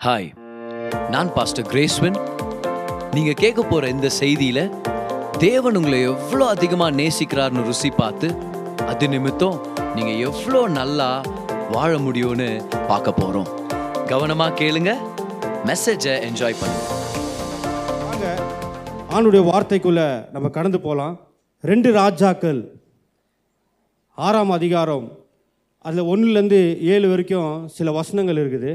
Hi நான் pastor கிரேஸ்வன் நீங்கள் கேட்க போகிற இந்த செய்தியில் தேவன் உங்களை எவ்வளோ அதிகமாக நேசிக்கிறார்னு ருசி பார்த்து அது நிமித்தம் நீங்கள் எவ்வளோ நல்லா வாழ முடியும்னு பார்க்க போகிறோம் கவனமாக கேளுங்க மெசேஜை என்ஜாய் பண்ணுங்க. ஆணுடைய வார்த்தைக்குள்ளே நம்ம கடந்து போகலாம் ரெண்டு ராஜாக்கள் ஆறாம் அதிகாரம் அதில் ஒன்றுலேருந்து ஏழு வரைக்கும் சில வசனங்கள் இருக்குது.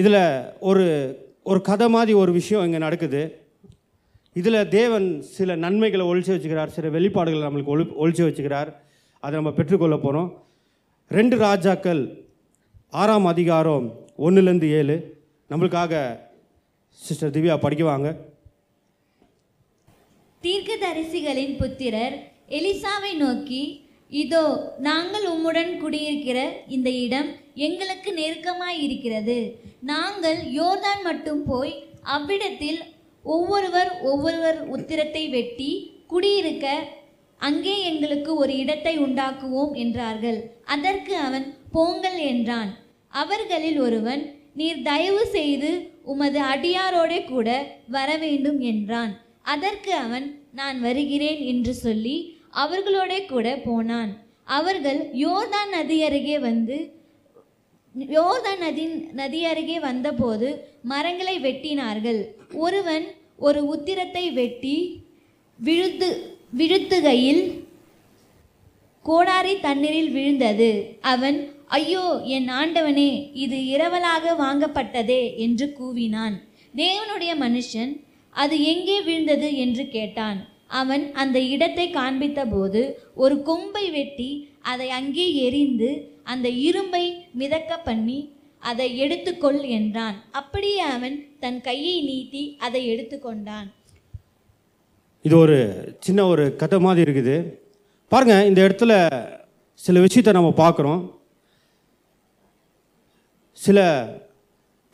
இதில் ஒரு ஒரு கதை மாதிரி ஒரு விஷயம் இங்கே நடக்குது. இதில் தேவன் சில நன்மைகளை ஒழிச்சு வச்சுக்கிறார் சில வெளிப்பாடுகளை நம்மளுக்கு ஒழி ஒழிச்சு வச்சுக்கிறார். அதை நம்ம பெற்றுக்கொள்ள போகிறோம் ரெண்டு ராஜாக்கள் ஆறாம் அதிகாரம் ஒன்றுலேருந்து ஏழு. நம்மளுக்காக சிஸ்டர் திவ்யா படிக்குவாங்க. தீர்க்கதரிசிகளின் புத்திரர் எலிசாவை நோக்கி இதோ நாங்கள் உம்முடன் குடியிருக்கிற இந்த இடம் எங்களுக்கு நெருக்கமாய் இருக்கிறது நாங்கள் யோர்தான் மட்டும் போய் அவ்விடத்தில் ஒவ்வொருவர் ஒவ்வொருவர் உத்திரத்தை வெட்டி குடியிருக்க அங்கே எங்களுக்கு ஒரு இடத்தை உண்டாக்குவோம் என்றார்கள். அதற்கு அவன் போங்கள் என்றான். அவர்களில் ஒருவன் நீர் தயவு செய்து உமது அடியாரோடே கூட வர வேண்டும் என்றான். அதற்கு அவன் நான் வருகிறேன் என்று சொல்லி அவர்களோட கூட போனான். அவர்கள் யோர்தான் நதி அருகே வந்து யோர்தான் நதி நதி அருகே வந்தபோது மரங்களை வெட்டினார்கள். ஒருவன் ஒரு உத்திரத்தை வெட்டி விழுத்து விழுத்துகையில் கோடாரி தண்ணீரில் விழுந்தது. அவன் ஐயோ என் ஆண்டவனே இது இரவலாக வாங்கப்பட்டதே என்று கூவினான். தேவனுடைய மனுஷன் அது எங்கே விழுந்தது? என்று கேட்டான். அவன் அந்த இடத்தை காண்பித்தபோது ஒரு கொம்பை வெட்டி அதை அங்கே எரிந்து அந்த இரும்பை மிதக்க பண்ணி அதை எடுத்துக்கொள் என்றான். அப்படியே அவன் தன் கையை நீட்டி அதை எடுத்துக்கொண்டான். இது ஒரு சின்ன ஒரு கதை மாதிரி இருக்குது. பாருங்க இந்த இடத்துல சில விஷயத்தை நம்ம பார்க்குறோம். சில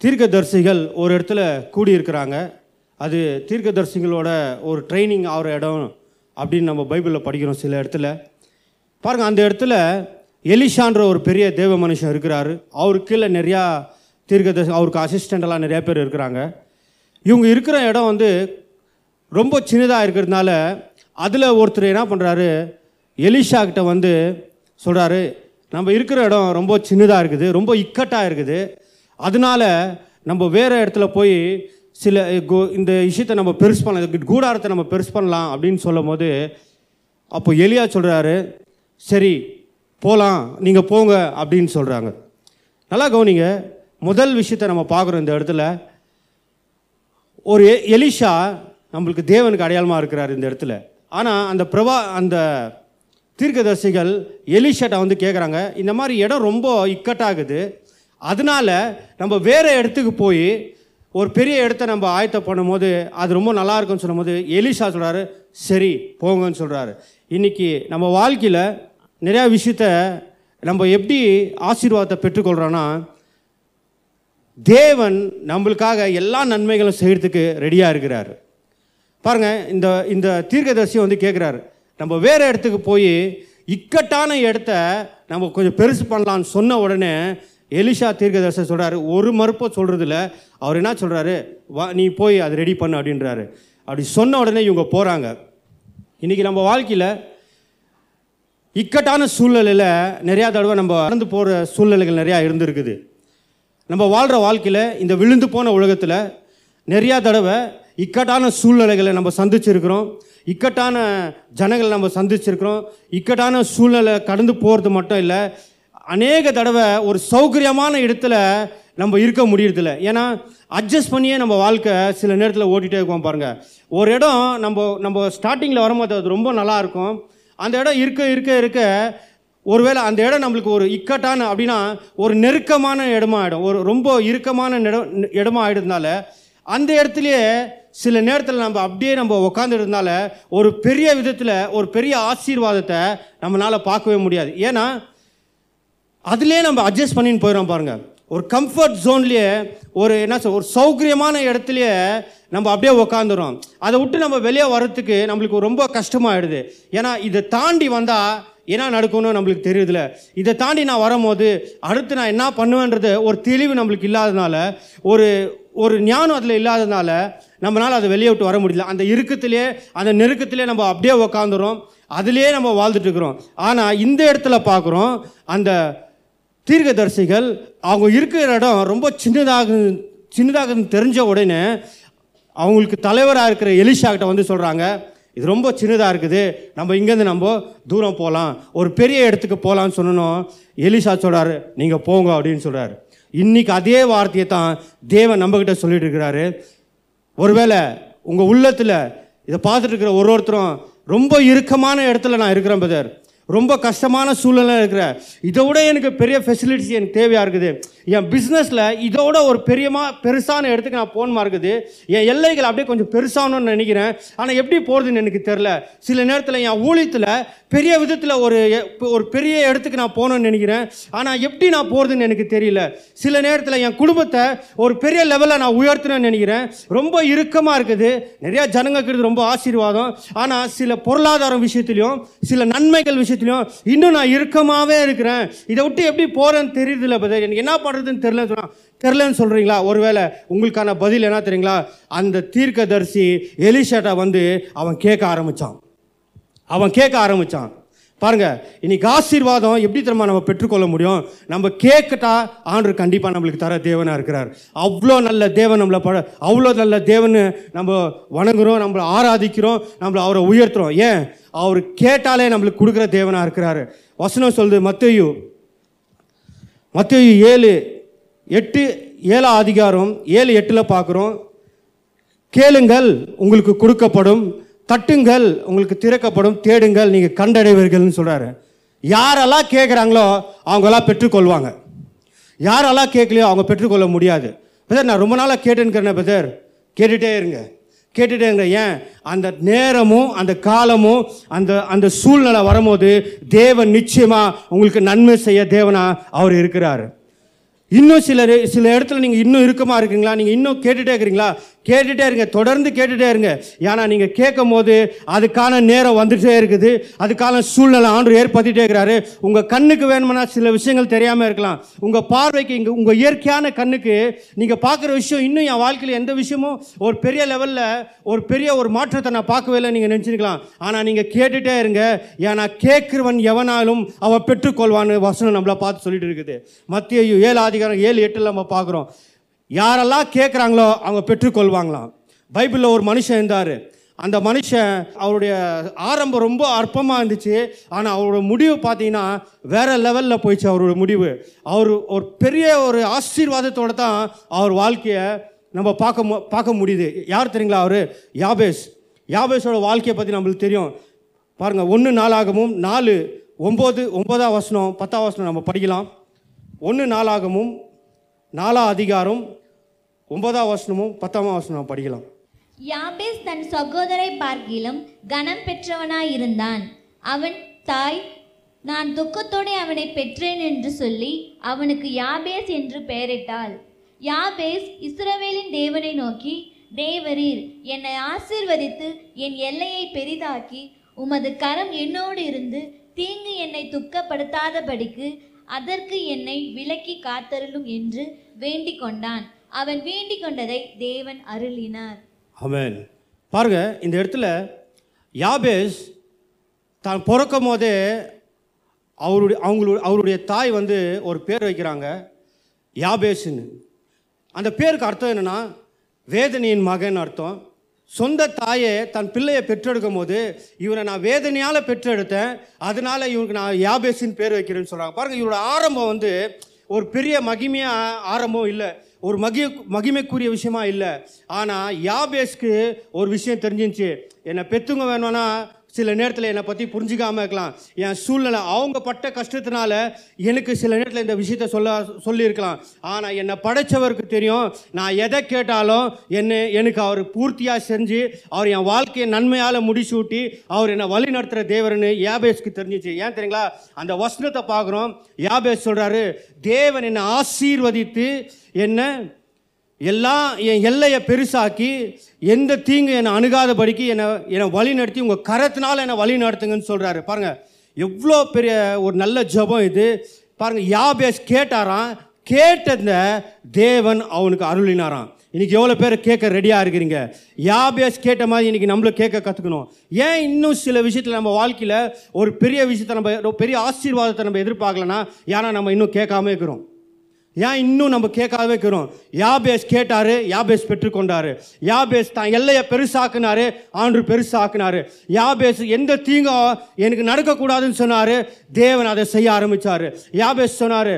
தீர்க்கதரிசிகள் ஒரு இடத்துல கூடியிருக்கிறாங்க. அது தீர்க்கதரிசிகளோட ஒரு ட்ரைனிங் ஆகிற இடம் அப்படின்னு நம்ம பைபிளில் படிக்கிறோம் சில இடத்துல. பாருங்கள் அந்த இடத்துல எலிஷான்ற ஒரு பெரிய தேவ மனுஷன் இருக்கிறாரு. அவருக்கு கீழே நிறையா தீர்க்கதரிசி அவருக்கு அசிஸ்டண்டெல்லாம் நிறையா பேர் இருக்கிறாங்க. இவங்க இருக்கிற இடம் வந்து ரொம்ப சின்னதாக இருக்கிறதுனால அதில் ஒருத்தர் என்ன பண்ணுறாரு எலிஷா கிட்ட வந்து சொல்கிறாரு நம்ம இருக்கிற இடம் ரொம்ப சின்னதாக இருக்குது ரொம்ப இக்கட்டாக இருக்குது. அதனால நம்ம வேறு இடத்துல போய் சில இந்த விஷயத்தை நம்ம பெருசு பண்ணலாம் கூடாரத்தை நம்ம பெருசு பண்ணலாம் அப்படின்னு சொல்லும் போது அப்போ எலியா சொல்கிறாரு சரி போகலாம் நீங்கள் போங்க அப்படின்னு சொல்கிறாங்க நல்லா கவனிங்க முதல் விஷயத்தை நம்ம பார்க்குறோம் இந்த இடத்துல. ஒரு எலிஷா நம்மளுக்கு தேவனுக்கு அடையாளமாக இருக்கிறார் இந்த இடத்துல. ஆனால் அந்த பிரபா அந்த தீர்க்கதரிசிகள் எலிஷாட்ட வந்து கேட்குறாங்க இந்த மாதிரி இடம் ரொம்ப இக்கட்டாகுது. அதனால நம்ம வேறு இடத்துக்கு போய் ஒரு பெரிய இடத்த நம்ம ஆயத்தம் பண்ணும்போது அது ரொம்ப நல்லா இருக்கும்னு சொல்லும்போது எலிஷா சொல்கிறாரு சரி போங்கன்னு சொல்கிறாரு இன்றைக்கி நம்ம வாழ்க்கையில் நிறையா விஷயத்த நம்ம எப்படி ஆசீர்வாதத்தை பெற்றுக்கொள்கிறோன்னா தேவன் நம்மளுக்காக எல்லா நன்மைகளும் செய்கிறதுக்கு ரெடியாக இருக்கிறார். பாருங்க இந்த இந்த தீர்க்கதரிசி வந்து கேட்குறாரு நம்ம வேறு இடத்துக்கு போய் இக்கட்டான இடத்த நம்ம கொஞ்சம் பெருசு பண்ணலான்னு சொன்ன உடனே எலிஷா தீர்க்கதரிசி சொல்கிறாரு ஒரு மறுப்பை சொல்கிறதில்ல அவர் என்ன சொல்கிறாரு வா நீ போய் அதை ரெடி பண்ணு அப்படின்றாரு. அப்படி சொன்ன உடனே இவங்க போகிறாங்க இன்றைக்கி நம்ம வாழ்க்கையில் இக்கட்டான சூழ்நிலையில் நிறையா தடவை நம்ம நடந்து போகிற சூழ்நிலைகள் நிறையா இருந்திருக்குது. நம்ம வாழ்கிற வாழ்க்கையில் இந்த விழுந்து போன உலகத்தில் நிறையா தடவை இக்கட்டான சூழ்நிலைகளை நம்ம சந்திச்சிருக்கிறோம். இக்கட்டான ஜனங்களை நம்ம சந்திச்சிருக்கிறோம். இக்கட்டான சூழ்நிலை கடந்து போகிறது மட்டும் இல்லை அநேக தடவை ஒரு சௌகரியமான இடத்துல நம்ம இருக்க முடியறதில்ல. ஏன்னா அட்ஜஸ்ட் பண்ணியே நம்ம வாழ்க்கை சில நேரத்தில் ஓட்டிகிட்டே இருக்கோம் பாருங்கள் ஒரு இடம் நம்ம நம்ம ஸ்டார்டிங்கில் வரும்போது அது ரொம்ப நல்லா இருக்கும். அந்த இடம் இருக்க இருக்க இருக்க ஒருவேளை அந்த இடம் நம்மளுக்கு ஒரு இக்கட்டான அப்படின்னா ஒரு நெருக்கமான இடமா ஆகிடும் ஒரு ரொம்ப இறுக்கமான இடம் இடமா ஆகிடுறதுனால அந்த இடத்துலையே சில நேரத்தில் நம்ம அப்படியே நம்ம உக்காந்துருந்தனால ஒரு பெரிய விதத்தில் ஒரு பெரிய ஆசீர்வாதத்தை நம்மளால் பார்க்கவே முடியாது. ஏன்னா அதுலேயே நம்ம அட்ஜஸ்ட் பண்ணின்னு போயிடும் பாருங்கள் ஒரு கம்ஃபர்ட் ஜோன்லேயே ஒரு என்ன சொல் ஒரு சௌகரியமான இடத்துலையே நம்ம அப்படியே உக்காந்துடும் அதை விட்டு நம்ம வெளியே வர்றதுக்கு நம்மளுக்கு ரொம்ப கஷ்டமாயிடுது. ஏன்னா இதை தாண்டி வந்தால் என்ன நடக்கும்னு நம்மளுக்கு தெரியுதுல. இதை தாண்டி நான் வரும்போது அடுத்து நான் என்ன பண்ணுவேன்றது ஒரு தெளிவு நம்மளுக்கு இல்லாதனால ஒரு ஒரு ஞானம் அதில் இல்லாததுனால நம்மளால் அதை வெளியே விட்டு வர முடியல. அந்த இறுக்கத்திலே அந்த நெருக்கத்திலே நம்ம அப்படியே உக்காந்துரும் அதிலே நம்ம வாழ்ந்துட்டு இருக்கிறோம். ஆனால் இந்த இடத்துல பார்க்குறோம் அந்த தீர்க்கதரிசிகள் அவங்க இருக்கிற இடம் ரொம்ப சின்னதாக சின்னதாக தெரிஞ்ச உடனே அவங்களுக்கு தலைவராக இருக்கிற எலிஷா கிட்ட வந்து சொல்கிறாங்க இது ரொம்ப சின்னதாக இருக்குது நம்ம இங்கேருந்து நம்ம தூரம் போகலாம் ஒரு பெரிய இடத்துக்கு போகலான்னு சொன்னோம். எலிஷா சொல்கிறாரு நீங்கள் போங்க அப்படின்னு சொல்கிறாரு இன்றைக்கி அதே வார்த்தையை தான் தேவன் நம்மக்கிட்ட சொல்லிட்டு இருக்கிறாரு. ஒருவேளை உங்கள் உள்ளத்தில் இதை பார்த்துட்டு இருக்கிற ஒரு ஒருத்தரும் ரொம்ப இறுக்கமான இடத்துல நான் இருக்கிறேன் பிரதர் ரொம்ப கஷ்டமான சூழ்நிலை இருக்கிற. இதை விட எனக்கு பெரிய ஃபெசிலிட்டிஸ் எனக்கு தேவையாக இருக்குது? என் பிஸ்னஸில் இதோட ஒரு பெரியமா பெருசான இடத்துக்கு நான் போகணுமா இருக்குது என் எல்லைகள் அப்படியே கொஞ்சம் பெருசாகணும்னு நினைக்கிறேன். ஆனால் எப்படி போகிறதுன்னு எனக்கு தெரில சில நேரத்தில் என் ஊழியத்தில் பெரிய விதத்தில் ஒரு ஒரு பெரிய இடத்துக்கு நான் போகணும்னு நினைக்கிறேன். ஆனால் எப்படி நான் போகிறதுன்னு எனக்கு தெரியல. சில நேரத்தில் என் குடும்பத்தை ஒரு பெரிய லெவலில் நான் உயர்த்தணும்னு நினைக்கிறேன். ரொம்ப இறுக்கமாக இருக்குது. நிறையா ஜனங்க இருக்கிறது ரொம்ப ஆசீர்வாதம். ஆனால் சில பொருளாதாரம் விஷயத்துலையும் சில நன்மைகள் விஷயத்துலையும் இன்னும் நான் இறுக்கமாகவே இருக்கிறேன். இதை விட்டு எப்படி போகிறேன்னு தெரியுதுல்ல பதர் எனக்கு என்ன பண்ணுறது பண்ணுறதுன்னு தெரிலன்னு சொன்னால் தெரிலன்னு சொல்கிறீங்களா ஒருவேளை உங்களுக்கான பதில் என்ன தெரியுங்களா? அந்த தீர்க்கதரிசி எலிஷாட்டை வந்து அவன் கேட்க ஆரம்பித்தான் அவன் கேட்க ஆரம்பித்தான் பாருங்க இன்னைக்கு ஆசீர்வாதம் எப்படி தெரியுமா நம்ம பெற்றுக்கொள்ள முடியும்? நம்ம கேட்கட்டா ஆண்டு கண்டிப்பாக நம்மளுக்கு தர தேவனாக இருக்கிறார். அவ்வளோ நல்ல தேவன் நம்மளை பட அவ்வளோ நல்ல தேவன் நம்ம வணங்குறோம் நம்மளை ஆராதிக்கிறோம் நம்மளை அவரை உயர்த்துறோம். ஏன்? அவர் கேட்டாலே நம்மளுக்கு கொடுக்குற தேவனாக இருக்கிறாரு. வசனம் சொல்லுது மத்தையும் மத்திய ஏழு எட்டு ஏழாம் அதிகாரம் ஏழு எட்டில் பார்க்குறோம். கேளுங்கள் உங்களுக்கு கொடுக்கப்படும். தட்டுங்கள் உங்களுக்கு திறக்கப்படும். தேடுங்கள் நீங்கள் கண்டடைவீர்கள்னு சொல்கிறாரு யாரெல்லாம் கேட்குறாங்களோ அவங்கெல்லாம் பெற்றுக்கொள்வாங்க. யாரெல்லாம் கேட்கலையோ அவங்க பெற்றுக்கொள்ள முடியாது. பிரதர் நான் ரொம்ப நாளாக கேட்டுன்னு பிரதர். கேட்டுகிட்டே இருங்க. கேட்டுட்டேங்க. ஏன்? அந்த நேரமும் அந்த காலமும் அந்த அந்த சூழ்நிலை வரும்போது தேவன் நிச்சயமாக உங்களுக்கு நன்மை செய்ய தேவனா அவர் இருக்கிறார். இன்னும் சில சில இடத்துல நீங்கள் இன்னும் இறுக்கமா இருக்கீங்களா நீங்கள் இன்னும் கேட்டுகிட்டே இருக்கிறீங்களா? கேட்டுட்டே இருங்க தொடர்ந்து கேட்டுட்டே இருங்க. ஏன்னா நீங்கள் கேட்கும் போது அதுக்கான நேரம் வந்துட்டே இருக்குது. அதுக்கான சூழ்நிலை ஆண்டு ஏற்படுத்திட்டே இருக்கிறாரு. உங்கள் கண்ணுக்கு வேணும்னா சில விஷயங்கள் தெரியாமல் இருக்கலாம். உங்கள் பார்வைக்கு இங்கே உங்கள் இயற்கையான கண்ணுக்கு நீங்கள் பார்க்குற விஷயம் இன்னும் என் வாழ்க்கையில் எந்த விஷயமும் ஒரு பெரிய லெவலில் ஒரு பெரிய ஒரு மாற்றத்தை நான் பார்க்கவே இல்லை நீங்கள் நினச்சிருக்கலாம். ஆனால் நீங்கள் கேட்டுட்டே இருங்க. ஏன்னா கேட்குறவன் எவனாலும் அவன் பெற்றுக்கொள்வான்னு வசனம் நம்மளை பார்த்து சொல்லிட்டு இருக்குது. மத்திய ஏழு அதிகாரம் ஏழு எட்டில் நம்ம பார்க்குறோம். யாரெல்லாம் கேட்குறாங்களோ அவங்க பெற்றுக்கொள்வாங்களாம். பைபிளில் ஒரு மனுஷன் இருந்தார். அந்த மனுஷன் அவருடைய ஆரம்பம் ரொம்ப அற்பமாக இருந்துச்சு. ஆனால் அவரோட முடிவு பார்த்தீங்கன்னா வேறு லெவலில் போயிடுச்சு அவரோட முடிவு. அவர் ஒரு பெரிய ஒரு ஆசீர்வாதத்தோடு தான் அவர் வாழ்க்கையை நம்ம பார்க்க மு- பார்க்க முடியுது. யார் தெரியுங்களா அவர்? யாபேஸ். யாபேஸோட வாழ்க்கையை பற்றி நம்மளுக்கு தெரியும். பாருங்கள் ஒன்று நாளாகவும் நாலு ஒம்பது ஒம்பதாம் வசனம் பத்தாம் வசனம் நம்ம படிக்கலாம். ஒன்று நாளாகவும் நாலாம் அதிகாரம் ஒன்பதாம் வசனமும் பத்தாம் வசனம் படிக்கலாம். யாபேஸ் தன் சகோதரை பார்க்கிலும் கனம் பெற்றவனாயிருந்தான். அவன் தாய் நான் துக்கத்தோடு அவனை பெற்றேன் என்று சொல்லி அவனுக்கு யாபேஸ் என்று பெயரிட்டாள். யாபேஸ் இஸ்ரவேலின் தேவனை நோக்கி தேவரீர் என்னை ஆசீர்வதித்து என் எல்லையை பெரிதாக்கி உமது கரம் என்னோடு இருந்து தீங்கு என்னை துக்கப்படுத்தாதபடிக்கு அதற்கு என்னை விலக்கி காத்தருளும் என்று வேண்டிக் கொண்டான் அவன் வேண்டிக் கொண்டதை தேவன் அருளினார். அவன் பாருங்க இந்த இடத்துல யாபேஸ் தான் பிறக்கும் போதே அவருடைய அவங்களுடைய அவருடைய தாய் வந்து ஒரு பேர் வைக்கிறாங்க யாபேஸ்ன்னு. அந்த பேருக்கு அர்த்தம் என்னன்னா வேதனையின் மகன் அர்த்தம். சொந்த தாயே தன் பிள்ளையை பெற்றெடுக்கும் போது இவரை நான் வேதனையால் பெற்றெடுத்தேன் அதனால் இவருக்கு நான் யாபேசின் பேர் வைக்கிறேன்னு சொல்கிறாங்க பாருங்கள் இவரோட ஆரம்பம் வந்து ஒரு பெரிய மகிமையாக ஆரம்பம் இல்லை. ஒரு மகி மகிமைக்குரிய விஷயமா இல்லை. ஆனால் யாபேஸ்க்கு ஒரு விஷயம் தெரிஞ்சிருந்துச்சு. என்னை பெத்துங்க வேணும்னா சில நேரத்தில் என்னை பற்றி புரிஞ்சுக்காம இருக்கலாம். என் சூழ்நிலை அவங்க பட்ட கஷ்டத்தினால எனக்கு சில நேரத்தில் இந்த விஷயத்த சொல்ல சொல்லியிருக்கலாம். ஆனால் என்னை படைச்சவருக்கு தெரியும். நான் எதை கேட்டாலும் என்னை எனக்கு அவர் பூர்த்தியாக செஞ்சு அவர் என் வாழ்க்கையை நன்மையால் முடிச்சூட்டி அவர் என்னை வழி நடத்துகிற தேவர்னு யாபேஸ்க்கு தெரிஞ்சிச்சு. ஏன் தெரியுங்களா? அந்த வசனத்தை பார்க்குறோம். யாபேஸ் சொல்கிறாரு தேவன் என்னை ஆசீர்வதித்து என்ன எல்லாம் என் எல்லையை பெருசாக்கி எந்த தீங்கு என்னை அணுகாதபடிக்கு என்னை என்னை வழி நடத்தி உங்கள் கரத்தினால் என்னை வழி நடத்துங்கன்னு சொல்கிறாரு பாருங்கள் எவ்வளோ பெரிய ஒரு நல்ல ஜபம் இது. பாருங்கள் யாபேஸ் கேட்டாராம் கேட்டத தேவன் அவனுக்கு அருளினாராம். இன்றைக்கி எவ்வளோ பேர் கேட்க ரெடியாக இருக்கிறீங்க? யாபேஸ் கேட்ட மாதிரி இன்றைக்கி நம்மளும் கேட்க கற்றுக்கணும் ஏன் இன்னும் சில விஷயத்தில் நம்ம வாழ்க்கையில் ஒரு பெரிய விஷயத்தை நம்ம பெரிய ஆசீர்வாதத்தை நம்ம எதிர்பார்க்கலன்னா ஏன்னா நம்ம இன்னும் கேட்காம இருக்கிறோம்? ஏன் இன்னும் நம்ம கேட்காதவே இருக்கிறோம் யாபேஸ் கேட்டாரு யாபேஸ் பெற்றுக்கொண்டாரு. யாபேஸ் தான் எல்லையை பெருசாக்குனாரு ஆண்டு பெருசாக்குனாரு. யாபேஸ் எந்த தீங்கும் எனக்கு நடக்கக்கூடாதுன்னு சொன்னாரு தேவன் அதை செய்ய ஆரம்பிச்சாரு. யாபேஸ் சொன்னாரு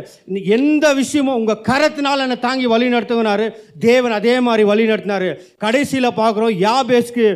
எந்த விஷயமும் உங்க கரத்தினால என்னை தாங்கி வழி நடத்துனாரு தேவன் அதே மாதிரி வழி நடத்தினாரு. கடைசியில் பார்க்குறோம் யாபேஸ்க்கு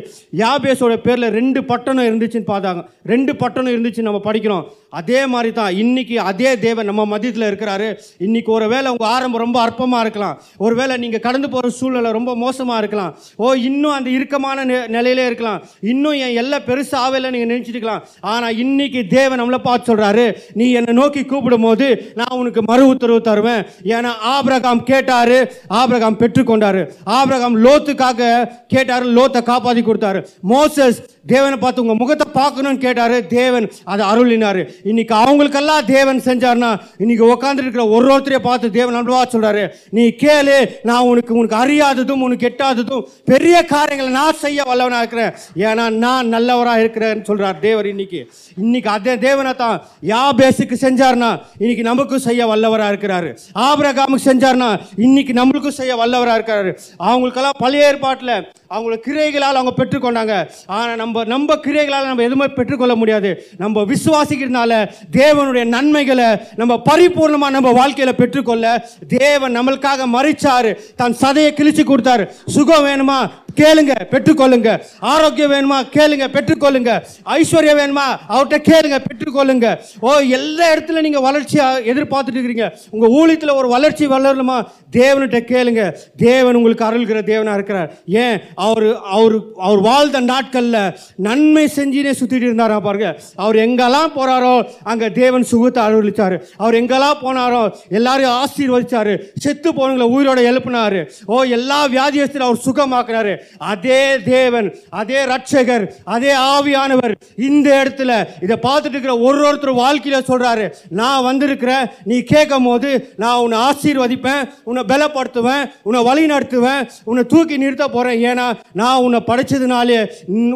யாபேஸோட பேரில் ரெண்டு பட்டணம் இருந்துச்சுன்னு பார்த்தாங்க. ரெண்டு பட்டணம் இருந்துச்சு நம்ம படிக்கிறோம். அதே மாதிரி தான் இன்றைக்கி அதே தேவன் நம்ம மதியத்தில் இருக்கிறாரு. இன்றைக்கி ஒரு வேளை உங்கள் ஆரம்பம் ரொம்ப அற்பமாக இருக்கலாம். ஒரு வேளை நீங்கள் கடந்து போகிற சூழ்நிலை ரொம்ப மோசமாக இருக்கலாம். ஓ இன்னும் அந்த இறுக்கமான நெ- நிலையிலே இருக்கலாம். இன்னும் என் எல்லாம் பெருசாக ஆகலை நீங்கள் நினச்சிட்டுக்கலாம். ஆனால் இன்றைக்கி தேவன் நம்மளை பார்த்து சொல்கிறாரு நீ என்னை நோக்கி கூப்பிடும் போது நான் உனக்கு மறு உத்தரவு தருவேன். ஏன்னா ஆபிரகாம் கேட்டார் ஆபிரகாம் பெற்றுக்கொண்டார். ஆபிரகாம் லோத்துக்காக கேட்டார் லோத்தை காப்பாற்றி கொடுத்தாரு. மோசஸ் தேவனை பார்த்து உங்கள் முகத்தை பார்க்கணும்னு கேட்டார். தேவன் அதை அருளினார். இன்னைக்கு அவங்களுக்கெல்லாம் தேவன் செஞ்சார்னா இன்னைக்கு உட்காந்துருக்கிற ஒரு ஒருத்தரைய பார்த்து தேவன் அன்பா சொல்கிறாரு நீ கேளு நான் உனக்கு உனக்கு அறியாததும் உனக்கு எட்டாததும் பெரிய காரியங்களை நான் செய்ய வல்லவனாக இருக்கிறேன். ஏன்னா நான் நல்லவராக இருக்கிறேன்னு சொல்கிறார் தேவர் இன்னைக்கு. இன்னைக்கு அதே தேவனை தான் யா பேஸுக்கு செஞ்சார்னா இன்னைக்கு நமக்கும் செய்ய வல்லவராக இருக்கிறாரு. ஆபிரகாமுக்கு செஞ்சார்னா இன்னைக்கு நம்மளுக்கும் செய்ய வல்லவராக இருக்கிறாரு. அவங்களுக்கெல்லாம் பழைய ஏற்பாட்டில் அவங்கள கிரைகளால் அவங்க பெற்றுக்கொண்டாங்க. ஆனால் நம்ம நம்ம கிரைகளால் நம்ம எதுவுமே பெற்றுக்கொள்ள முடியாது. நம்ம விசுவாசிக்கிறதுனால தேவனுடைய நன்மைகளை நம்ம பரிபூர்ணமாக நம்ம வாழ்க்கையில் பெற்றுக்கொள்ள தேவன் நம்மளுக்காக மறிச்சார். தன் சதையை கிழிச்சு கொடுத்தாரு. சுகம் வேணுமா? கேளுங்க பெற்றுக்கொள்ளுங்க. ஆரோக்கியம் வேணுமா? கேளுங்க பெற்றுக்கொள்ளுங்க. ஐஸ்வர்யம் வேணுமா? அவர்கிட்ட கேளுங்க பெற்றுக்கொள்ளுங்க. ஓ எல்லா இடத்துல நீங்க வளர்ச்சியா எதிர்பார்த்துட்டு இருக்கிறீங்க. உங்க ஊழியத்தில் ஒரு வளர்ச்சி வளரணுமா? தேவன்கிட்ட கேளுங்க. தேவன் உங்களுக்கு அருள்கிற தேவனா இருக்கிறார். ஏன்? அவர் அவர் அவர் வாழ்ந்த நாட்கள்ல நன்மை செஞ்சுனே சுத்திட்டு இருந்தாரா பாருங்க. அவர் எங்கெல்லாம் போறாரோ அங்க தேவன் சுகத்தை அருளிச்சாரு. அவர் எங்கெல்லாம் போனாரோ எல்லாரையும் ஆசீர்வதிச்சாரு. செத்து போனவங்களை உயிரோட எழுப்பினாரு. ஓ எல்லா வியாதியத்தில் அவர் சுகமாக்குறாரு அதே தேவன் அதே ரட்சகர் அதே ஆவியானவர் இந்த இடத்துல இதை பார்த்துட்டு இருக்கிற ஒரு ஒருத்தர் வாழ்க்கையில் சொல்கிறாரு நான் வந்திருக்கிறேன் நீ கேட்கும் போது நான் உன்னை ஆசீர்வதிப்பேன் உன்னை பலப்படுத்துவேன் உன்னை வழி நடத்துவேன் உன்னை தூக்கி நிறுத்த போகிறேன் ஏன்னா நான் உன்னை படைச்சதுனாலே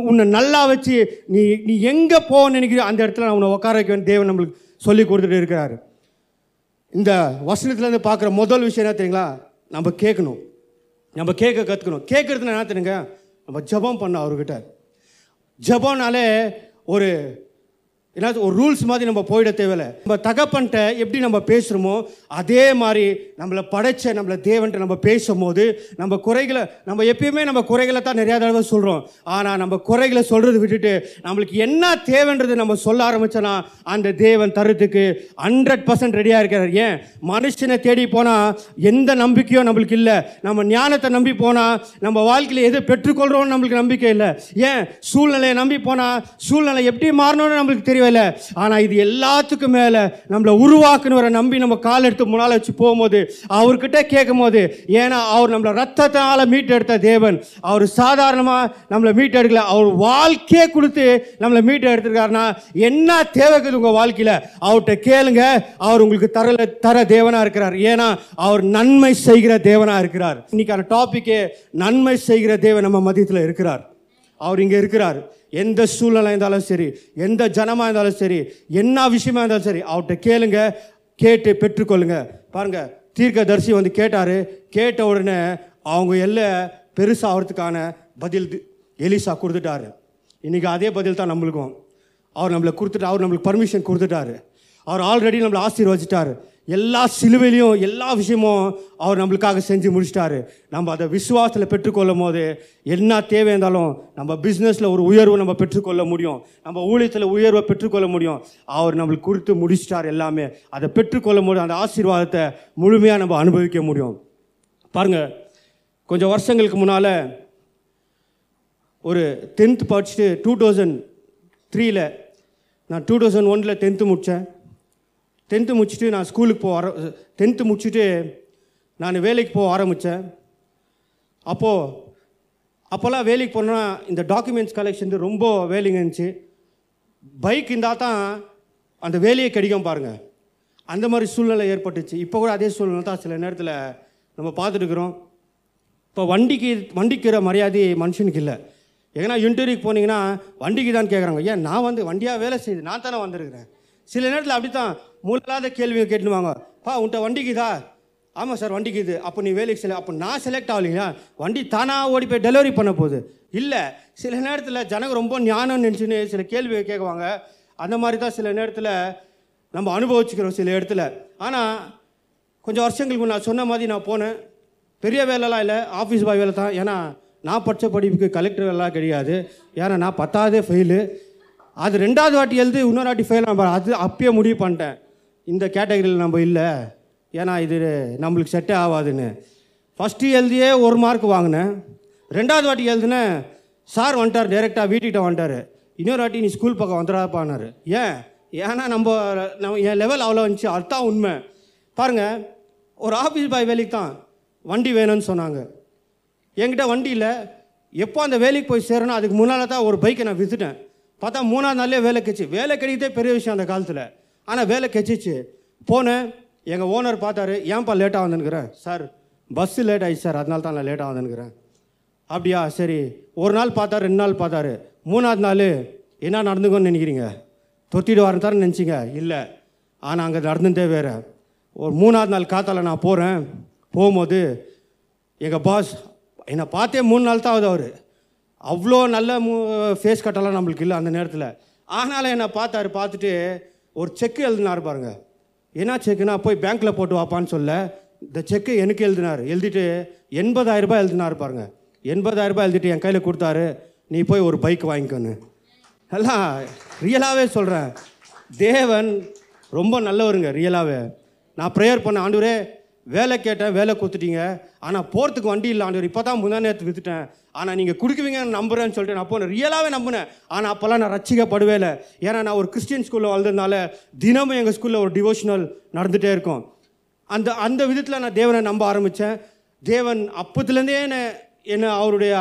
உன்னை நல்லா வச்சு நீ நீ எங்கே போக நினைக்கிற அந்த இடத்துல நான் உன்னை உட்கார வைக்க தேவன் நம்மளுக்கு சொல்லி கொடுத்துட்டு இருக்கிறாரு. இந்த வசனத்துலேருந்து பார்க்குற முதல் விஷயம் என்ன தெரியுங்களா? நம்ம கேட்கணும். நம்ம கேட்க கற்றுக்கணும் கேட்குறதுனா என்ன தெரியுங்க? நம்ம ஜெபம் பண்ண அவர்கிட்ட. ஜெபம்னாலே ஒரு ஏன்னா ஒரு ரூல்ஸ் மாதிரி நம்ம போயிட தேவையில்ல. நம்ம தகப்பன்ட்ட எப்படி நம்ம பேசுகிறோமோ அதே மாதிரி நம்மளை படைச்ச நம்மளை தேவன்ட்ட நம்ம பேசும்போது நம்ம குறைகளை நம்ம எப்பயுமே நம்ம குறைகளை தான் நிறையா தடவை சொல்கிறோம் ஆனால் நம்ம குறைகளை சொல்கிறத விட்டுட்டு நம்மளுக்கு என்ன தேவைன்றது நம்ம சொல்ல ஆரம்பிச்சோன்னா அந்த தேவன் தருறதுக்கு ஹண்ட்ரட் பர்சன்ட் ரெடியாக இருக்கிறார். ஏன்? மனுஷனை தேடி போனால் எந்த நம்பிக்கையும் நம்மளுக்கு இல்லை. நம்ம ஞானத்தை நம்பி போனால் நம்ம வாழ்க்கையில் எது பெற்றுக்கொள்கிறோம்னு நம்மளுக்கு நம்பிக்கை இல்லை. ஏன்? சூழ்நிலையை நம்பி போனால் சூழ்நிலை எப்படி மாறணும்னு நம்மளுக்கு தெரியவில்லை ஆனால் இது எல்லாத்துக்கும் மேலே நம்மளை உருவாக்குனவரை நம்பி நம்ம கால் எடுத்து முன்னால் வச்சு போகும்போது அவர்கிட்ட கேட்கும் போது ஏன்னா அவர் நம்மளை ரத்தத்தினால மீட்டெடுத்த தேவன். அவர் சாதாரணமாக நம்மளை மீட்டெடுக்கல. அவர் வாழ்க்கையே கொடுத்து நம்மளை மீட்டு எடுத்திருக்காருன்னா என்ன தேவைக்குது உங்கள் வாழ்க்கையில்? அவர்கிட்ட கேளுங்க. அவர் உங்களுக்கு தரல தர தேவனாக இருக்கிறார். ஏன்னா அவர் நன்மை செய்கிற தேவனாக இருக்கிறார். இன்னைக்கான டாபிக்கே நன்மை செய்கிற தேவன் நம்ம மதியத்தில் இருக்கிறார். அவர் இங்கே இருக்கிறார். எந்த சூழ்நிலை இருந்தாலும் சரி எந்த ஜனமாக இருந்தாலும் சரி என்ன விஷயமா இருந்தாலும் சரி அவர்கிட்ட கேளுங்க கேட்டு பெற்றுக்கொள்ளுங்க. பாருங்க தீர்க்கதரிசி வந்து கேட்டார். கேட்ட உடனே அவங்க எல்லாம் பெருசாகிறதுக்கான பதில் எலிசா கொடுத்துட்டாரு. இன்னைக்கு அதே பதில் தான் நம்மளுக்கும். அவர் நம்மளை கொடுத்துட்டு அவர் நம்மளுக்கு பர்மிஷன் கொடுத்துட்டாரு. அவர் ஆல்ரெடி நம்மளை ஆசீர்வதிச்சிட்டாரு. எல்லா சிலுவையிலையும் எல்லா விஷயமும் அவர் நம்மளுக்காக செஞ்சு முடிச்சிட்டாரு. நம்ம அதை விசுவாசத்தில் பெற்றுக்கொள்ளும் போது என்ன தேவை இருந்தாலும் நம்ம பிஸ்னஸில் ஒரு உயர்வு நம்ம பெற்றுக்கொள்ள முடியும். நம்ம ஊழியத்தில் உயர்வை பெற்றுக்கொள்ள முடியும். அவர் நம்மளுக்கு கொடுத்து முடிச்சிட்டார் எல்லாமே. அதை பெற்றுக்கொள்ள முடியும் அந்த ஆசீர்வாதத்தை முழுமையாக நம்ம அனுபவிக்க முடியும். பாருங்க கொஞ்சம் வருஷங்களுக்கு முன்னால் ஒரு டென்த்து படிச்சுட்டு டூ தௌசண்ட் த்ரீயில் நான் டூ தௌசண்ட் ஒனில் டென்த்து முடித்தேன் டென்த்து முடிச்சுட்டு நான் ஸ்கூலுக்கு போக ஆர டென்த்து முடிச்சுட்டு நான் வேலைக்கு போக ஆரம்பித்தேன் அப்போது அப்போல்லாம் வேலைக்கு போனோன்னா இந்த டாக்குமெண்ட்ஸ் கலெக்ஷன் ரொம்ப வேலைங்க இருந்துச்சு. பைக் இருந்தால் தான் அந்த வேலையை கிடைக்கும் பாருங்கள் அந்த மாதிரி சூழ்நிலை ஏற்பட்டுச்சு. இப்போ கூட அதே சூழ்நிலை தான் சில நேரத்தில் நம்ம பார்த்துட்டுருக்குறோம். இப்போ வண்டிக்கு வண்டிக்கிற மரியாதை மனுஷனுக்கு இல்லை. ஏன்னா இன்டர்வியூக்கு போனீங்கன்னா வண்டிக்கு தான் கேட்குறாங்க ஏன் நான் வந்து வண்டியாக வேலை செய்யுது நான் தானே வந்திருக்கிறேன். சில நேரத்தில் அப்படி தான் மூலாத கேள்வியை கேட்டுவாங்க பா உன்ட்ட வண்டிக்குதா? ஆமாம் சார் வண்டிக்கு இது அப்போ நீ வேலைக்கு செல அப்போ நான் செலக்ட் ஆகலைங்களா வண்டி தானாக ஓடி போய் டெலிவரி பண்ண போகுது. இல்லை சில நேரத்தில் ஜனங்க ரொம்ப ஞானம் நினச்சின்னு சில கேள்வியை கேட்குவாங்க அந்த மாதிரி தான் சில நேரத்தில் நம்ம அனுபவிச்சுக்கிறோம் சில இடத்துல. ஆனால் கொஞ்சம் வருஷங்களுக்கு நான் சொன்ன மாதிரி நான் போனேன். பெரிய வேலைலாம் இல்லை ஆஃபீஸ் பாய் வேலை தான். ஏன்னா நான் படித்த படிப்புக்கு கலெக்டர் வேலைலாம் கிடையாது. ஏன்னா நான் பத்தாவதே ஃபெயிலு அது ரெண்டாவது வாட்டி எழுதி இன்னொரு வாட்டி ஃபெயில் ஆகும் அது அப்பயே முடிவு பண்ணிட்டேன். இந்த கேட்டகரியில் நம்ம இல்லை. ஏன்னா இது நம்மளுக்கு செட்டே ஆகாதுன்னு. ஃபஸ்ட்டு எழுதியே ஒரு மார்க் வாங்கினேன். ரெண்டாவது வாட்டி எழுதுனேன் சார் வந்துட்டார் டைரெக்டாக வீட்டுக்கிட்ட வந்துட்டார். இன்னொரு வாட்டி நீ ஸ்கூல் பக்கம் வந்துடாப்பானாரு ஏன்? ஏன்னா நம்ம நம்ம என் லெவல் அவ்வளோ வந்துச்சு அதுதான் உண்மை. பாருங்கள் ஒரு ஆஃபீஸ் பாய் வேலைக்கு தான் வண்டி வேணும்னு சொன்னாங்க. என்கிட்ட வண்டி இல்லை. எப்போ அந்த வேலைக்கு போய் சேரணும்? அதுக்கு முன்னால் தான் ஒரு பைக்கை நான் விற்றுட்டேன் பார்த்தா மூணாவது நாள்லேயே வேலை கிடைச்சி. வேலை கிடைக்கிறதே பெரிய விஷயம் அந்த காலத்தில். ஆனால் வேலை கெச்சிச்சு. போனேன் எங்கள் ஓனர் பார்த்தாரு ஏன்ப்பா லேட்டாக வந்துன்னுக்குறேன் சார் பஸ்ஸு லேட் ஆயிடுச்சு சார். அதனால தான் நான் லேட்டாக வந்துன்னுக்குறேன். அப்படியா சரி. ஒரு நாள் பார்த்தாரு ரெண்டு நாள் பார்த்தாரு. மூணாவது நாள் என்ன நடந்துக்கோன்னு நினைக்கிறீங்க? தொத்திட்டு வரந்தான்னு நினச்சிங்க. இல்லை. ஆனால் அங்கே நடந்துட்டே வேறு. ஒரு மூணாவது நாள் காத்தால நான் போகிறேன் போகும்போது எங்கள் பாஸ் என்னை பார்த்தே மூணு நாள் தான் ஆகுது அவர். அவ்வளோ நல்ல மூ ஃபேஸ் கட்டெல்லாம் நம்மளுக்கு இல்லை அந்த நேரத்தில். ஆனாலும் என்னை பார்த்தாரு பார்த்துட்டு ஒரு செக்கு எழுதினார் பாருங்க. என்ன செக்குன்னா போய் பேங்க்கில் போட்டு வாப்பான்னு சொல்ல. இந்த செக்கு எனக்கு எழுதினார். எழுதிட்டு எண்பதாயிரம் ரூபாய் எழுதினார் பாருங்க. எண்பதாயிரம் ரூபாய் எழுதிட்டு என் கையில் கொடுத்தாரு. நீ போய் ஒரு பைக் வாங்கிக்கோன்னு. எல்லாம் ரியலாகவே சொல்கிறேன் தேவன் ரொம்ப நல்லவருங்க ரியலாகவே நான் ப்ரேயர் பண்ண ஆண்டவரே வேலை கேட்டேன் வேலை கொடுத்துட்டீங்க. ஆனால் போகிறதுக்கு வண்டி இல்லை ஆண்டவர். இப்போ தான் முந்தா நேரத்து வித்துட்டேன். ஆனால் நீங்கள் கொடுக்குவீங்கன்னு நம்புறேன்னு சொல்லிட்டு நான் போனேன் ரியலாகவே நம்பினேன். ஆனால் அப்போல்லாம் நான் ரசிக்கப்படவே இல்லை. ஏன்னா நான் ஒரு கிறிஸ்டின் ஸ்கூலில் வளர்ந்ததுனால தினமும் எங்கள் ஸ்கூலில் ஒரு டிவோஷனல் நடந்துகிட்டே இருக்கும். அந்த அந்த விதத்தில் நான் தேவனை நம்ப ஆரம்பித்தேன் தேவன் அப்பத்துலேருந்தே என்னை என்னை அவருடைய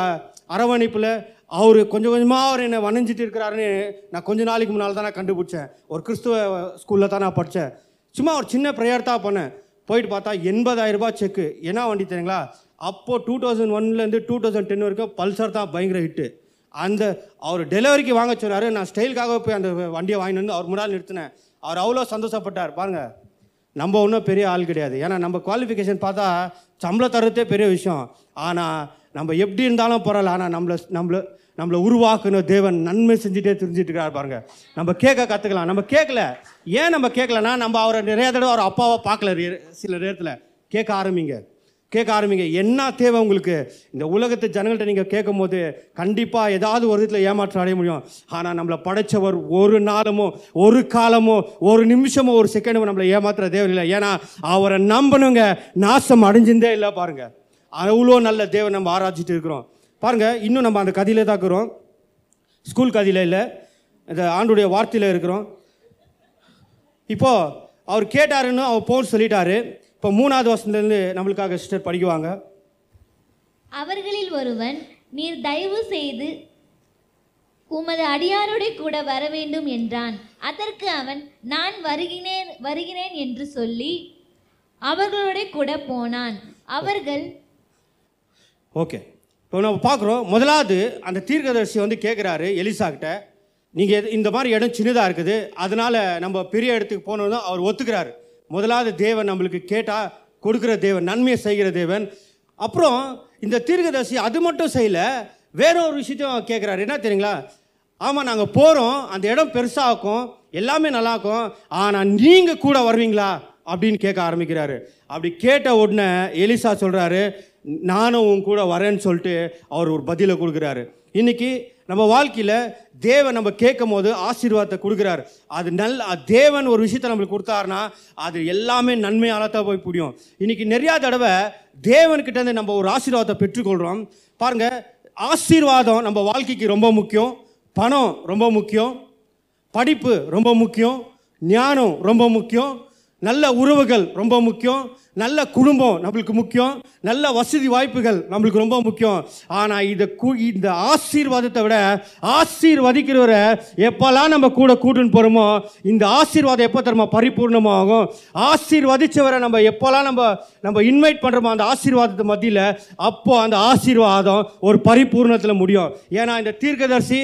அரவணைப்பில் அவர் கொஞ்சம் கொஞ்சமாக அவர் என்னை வணைஞ்சிட்டு இருக்கிறாருன்னு நான் கொஞ்ச நாளைக்கு முன்னால் தான் நான் கண்டுபிடிச்சேன். ஒரு கிறிஸ்துவ ஸ்கூலில் தான் நான் படித்தேன் சும்மா ஒரு சின்ன ப்ரேயர் தான் பண்ணேன். போயிட்டு பார்த்தா எண்பதாயிரம் ரூபாய் செக்கு என்ன வண்டி தெரியுங்களா? அப்போது டூ தௌசண்ட் ஒன்லேருந்து டூ தௌசண்ட் டென் வரைக்கும் பல்சர் தான் பயங்கர ஹிட்டு அந்த அவர் டெலிவரிக்கு வாங்க சொன்னார். நான் ஸ்டைலுக்காக போய் அந்த வண்டியை வாங்கிட்டு வந்து அவர் முன்னால் நிறுத்தினேன். அவர் அவ்வளோ சந்தோஷப்பட்டார். பாருங்கள் நம்ம ஒன்றும் பெரிய ஆள் கிடையாது. ஏன்னா நம்ம குவாலிஃபிகேஷன் பார்த்தா சம்பளம் தர்றதே பெரிய விஷயம். ஆனால் நம்ம எப்படி இருந்தாலும் பரவாயில்ல. ஆனால் நம்மளை நம்மளை நம்மளை உருவாக்குன தேவன் நன்மை செஞ்சுட்டே தெரிஞ்சுட்டு இருக்கிறார் பாருங்க. நம்ம கேட்க கற்றுக்கலாம் நம்ம கேட்கல. ஏன் நம்ம கேட்கலன்னா நம்ம அவரை நிறைய தடவை அவர் அப்பாவை பார்க்கல சில நேரத்தில். கேட்க ஆரம்பிங்க. கேட்க ஆரம்பிங்க. என்ன தேவை உங்களுக்கு? இந்த உலகத்து ஜனங்கள்கிட்ட நீங்கள் கேட்கும் போது கண்டிப்பாக ஏதாவது ஒரு விதத்தில் ஏமாற்றம் அடைய முடியும். ஆனால் நம்மளை படைச்சவர் ஒரு நாளமோ ஒரு காலமோ ஒரு நிமிஷமோ ஒரு செகண்டமோ நம்மளை ஏமாத்துற தேவை இல்லை. ஏன்னா அவரை நம்பணுங்க. நாசம் அடைஞ்சிருந்தே இல்லை பாருங்கள் அவ்வளோ நல்ல தேவை நம்ம ஆராய்ச்சிட்டு இருக்கிறோம். பாருங்க இன்னும் நம்ம அந்த கதையிலே தான் இருக்கிறோம். ஸ்கூல் கதையில் இல்லை. இந்த ஆண்டுடைய வார்த்தையில் இருக்கிறோம். இப்போ அவர் கேட்டாருன்னு அவர் போன் சொல்லிட்டாரு. இப்போ மூணாவது வருஷத்துலேருந்து நம்மளுக்காக சிஸ்டர் படிக்குவாங்க. அவர்களில் ஒருவன் நீர் தயவு செய்து உமது அடியாரோட கூட வர வேண்டும் என்றான். அதற்கு அவன் நான் வருகிறேன் வருகிறேன் என்று சொல்லி அவர்களோட கூட போனான். அவர்கள் ஓகே. இப்போ நம்ம பார்க்குறோம் முதலாவது அந்த தீர்க்கதரிசி வந்து கேட்குறாரு எலிசாக்கிட்ட நீங்கள் இந்த மாதிரி இடம் சின்னதாக இருக்குது அதனால் நம்ம பெரிய இடத்துக்கு போனதும் அவர் ஒத்துக்கிறாரு. முதலாவது தேவன் நம்மளுக்கு கேட்டால் கொடுக்குற தேவன் நன்மையை செய்கிற தேவன். அப்புறம் இந்த தீர்க்கதரிசி அது மட்டும் செய்யல வேற ஒரு விஷயத்தையும் கேட்குறாரு என்ன தெரியுங்களா? ஆமாம் நாங்கள் போகிறோம் அந்த இடம் பெருசாகும் எல்லாமே நல்லாயிருக்கும் ஆனால் நீங்கள் கூட வருவீங்களா? அப்படின்னு கேட்க ஆரம்பிக்கிறாரு. அப்படி கேட்ட உடனே எலிசா சொல்கிறாரு நானும் உன் கூட வரேன்னு சொல்லிட்டு அவர் ஒரு பதிலை கொடுக்குறாரு. இன்னைக்கு நம்ம வாழ்க்கையில் தேவன் நம்ம கேட்கும் போது ஆசீர்வாதத்தை கொடுக்குறாரு. அது நல் அது தேவன் ஒரு விஷயத்தை நம்மளுக்கு கொடுத்தாருன்னா அது எல்லாமே நன்மையால தான் போய் முடியும் இன்னைக்கு நிறையா தடவை தேவன்கிட்ட நம்ம ஒரு ஆசீர்வாதத்தை பெற்றுக்கொள்கிறோம் பாருங்க ஆசீர்வாதம் நம்ம வாழ்க்கைக்கு ரொம்ப முக்கியம். பணம் ரொம்ப முக்கியம். படிப்பு ரொம்ப முக்கியம். ஞானம் ரொம்ப முக்கியம். நல்ல உறவுகள் ரொம்ப முக்கியம். நல்ல குடும்பம் நம்மளுக்கு முக்கியம். நல்ல வசதி வாய்ப்புகள் நம்மளுக்கு ரொம்ப முக்கியம். ஆனால் இதை கூ இந்த ஆசீர்வாதத்தை விட ஆசீர்வதிக்கிறவரை எப்போல்லாம் நம்ம கூட கூட்டுன்னு போகிறோமோ இந்த ஆசீர்வாதம் எப்போ தருமா பரிபூர்ணமாகும். ஆசீர்வதிச்சவரை நம்ம எப்போல்லாம் நம்ம நம்ம இன்வைட் பண்ணுறோமோ அந்த ஆசீர்வாதத்தை மத்தியில் அப்போது அந்த ஆசீர்வாதம் ஒரு பரிபூர்ணத்தில் முடியும். ஏன்னா இந்த தீர்க்கதரிசி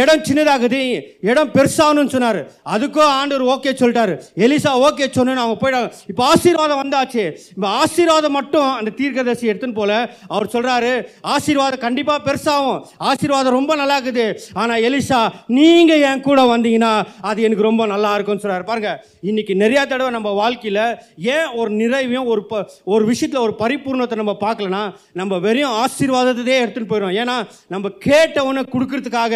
இடம் சின்னதாகுது இடம் பெருசாகணும்னு சொன்னார். அதுக்கும் ஆண்டவர் ஓகே சொல்லிட்டாரு. எலிசா ஓகே சொன்னு அவங்க போயிட்டாங்க. இப்போ ஆசீர்வாதம் வந்தாச்சு. இப்போ ஆசீர்வாதம் மட்டும் அந்த தீர்க்கதரிசி எடுத்துன்னு போல. அவர் சொல்கிறாரு ஆசீர்வாதம் கண்டிப்பாக பெருசாகும். ஆசீர்வாதம் ரொம்ப நல்லா இருக்குது ஆனால் எலிசா நீங்கள் என் கூட வந்தீங்கன்னா அது எனக்கு ரொம்ப நல்லா இருக்கும்னு சொல்கிறாரு பாருங்க இன்னைக்கு நிறையா தடவை நம்ம வாழ்க்கையில் ஏன் ஒரு நிறைவையும் ஒரு ப ஒரு விஷயத்தில் ஒரு பரிபூர்ணத்தை நம்ம பார்க்கலனா நம்ம வெறும் ஆசீர்வாதத்தையே எடுத்துகிட்டு போயிடும் ஏன்னா நம்ம கேட்டவனை கொடுக்கறதுக்காக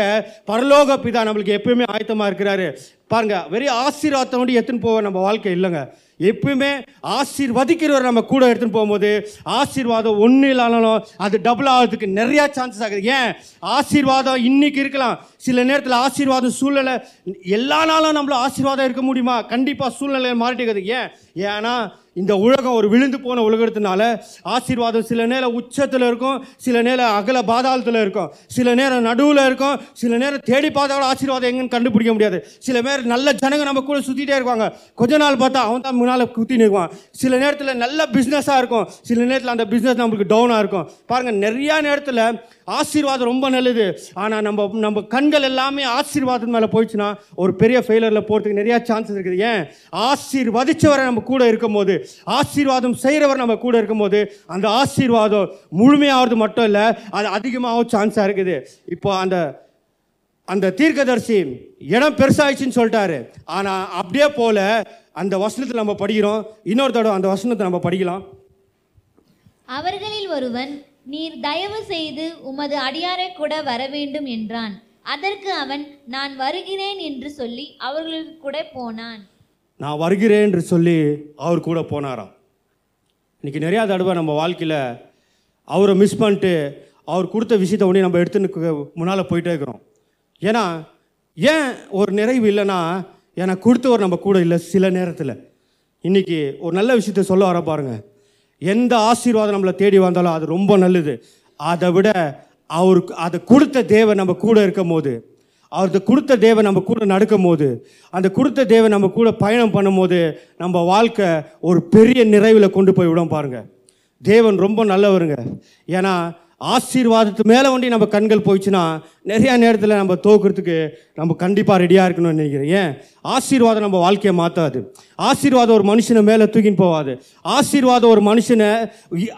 பரலோக பிதா நம்மளுக்கு எப்பயுமே ஆயத்தமாக இருக்கிறாரு. பாருங்க வெறும் ஆசீர்வாதத்தோடு எடுத்துன்னு போக நம்ம வாழ்க்கை இல்லைங்க. எப்பயுமே ஆசீர்வதிக்கிறவர் நம்ம கூட எடுத்துன்னு போகும்போது ஆசீர்வாதம் ஒன்று இல்லைனாலும் அது டபுள் ஆகிறதுக்கு நிறையா சான்சஸ் ஆகுது. ஏன்? ஆசீர்வாதம் இன்னைக்கு இருக்கலாம். சில நேரத்தில் ஆசீர்வாதம் சூழ்நிலை எல்லா நாளும் நம்மள ஆசீர்வாதம் இருக்க முடியுமா? கண்டிப்பாக சூழ்நிலை மாறிட்டு இருக்குது. ஏன்? ஏன்னா இந்த உலகம் ஒரு விழுந்து போன உலகத்தினால ஆசீர்வாதம் சில நேரம் உச்சத்தில் இருக்கும் சில நேரம் அகல பாதாளத்தில் இருக்கும் சில நேரம் நடுவில் இருக்கும் சில நேரம் தேடி பார்த்தா கூட ஆசீர்வாதம் எங்கன்னு கண்டுபிடிக்க முடியாது. சில பேர் நல்ல ஜனங்க நம்ம கூட சுற்றிட்டே இருப்பாங்க. கொஞ்ச நாள் பார்த்தா அவன் தான் முன்னால் குத்தி நிற்குவான் சில நேரத்தில் நல்ல பிஸ்னஸாக இருக்கும். சில நேரத்தில் அந்த பிஸ்னஸ் நம்மளுக்கு டவுனாக இருக்கும். பாருங்கள் நிறையா நேரத்தில் ஆசீர்வாதம் ரொம்ப நல்லது. ஆனால் நம்ம நம்ம கண்கள் எல்லாமே ஆசீர்வாதம் மேலே போயிடுச்சுன்னா ஒரு பெரிய ஃபெயிலரில் போகிறதுக்கு நிறையா சான்சஸ் இருக்குது. ஏன்? ஆசீர்வதிச்சவரை நம்ம கூட இருக்கும்போது ஆசீர்வாதம் செய்கிறவர் நம்ம கூட இருக்கும்போது அந்த ஆசீர்வாதம் முழுமையாகிறது மட்டும் இல்லை அது அதிகமாகவும் சான்ஸாக இருக்குது. இப்போ அந்த அந்த தீர்க்கதரிசி இடம் பெருசாகிடுச்சின்னு சொல்லிட்டாரு. ஆனால் அப்படியே போல அந்த வசனத்தில் நம்ம படிக்கிறோம். இன்னொரு தடவை அந்த வசனத்தை நம்ம படிக்கலாம். அவர்களில் ஒருவன் நீர் தயவு செய்து உமது அடியாரை கூட வர வேண்டும் என்றான். அதற்கு அவன் நான் வருகிறேன் என்று சொல்லி அவர்களுக்கு கூட போனான். நான் வருகிறேன் என்று சொல்லி அவர் கூட போனாராம். இன்னைக்கு நிறையா தடவை நம்ம வாழ்க்கையில் அவரை மிஸ் பண்ணிட்டு அவர் கொடுத்த விஷயத்த உடனே நம்ம எடுத்துன்னு முன்னால் போயிட்டே இருக்கிறோம். ஏன்னா ஏன் ஒரு நிறைவு இல்லைன்னா ஏன்னா கொடுத்தவர் நம்ம கூட இல்லை சில நேரத்தில். இன்றைக்கி ஒரு நல்ல விஷயத்த சொல்ல வர பாருங்கள் எந்த ஆசீர்வாதம் நம்மளை தேடி வந்தாலும் அது ரொம்ப நல்லது. அதை விட அவருக்கு அதை கொடுத்த தேவன் நம்ம கூட இருக்கும் போது அவருக்கு கொடுத்த தேவை நம்ம கூட நடக்கும் போது அந்த கொடுத்த தேவை நம்ம கூட பயணம் பண்ணும்போது நம்ம வாழ்க்கை ஒரு பெரிய நிறைவில் கொண்டு போய் விடும் பாருங்க. தேவன் ரொம்ப நல்லவருங்க. ஏன்னா ஆசீர்வாதத்து மேலே வண்டி நம்ம கண்கள் போயிடுச்சுன்னா நிறையா நேரத்தில் நம்ம தோக்குறதுக்கு நம்ம கண்டிப்பாக ரெடியாக இருக்கணும்னு நினைக்கிறேன். ஏன்? ஆசீர்வாதம் நம்ம வாழ்க்கையை மாற்றாது ஆசீர்வாதம் ஒரு மனுஷனை மேலே தூக்கின்னு போகாது. ஆசீர்வாதம் ஒரு மனுஷனை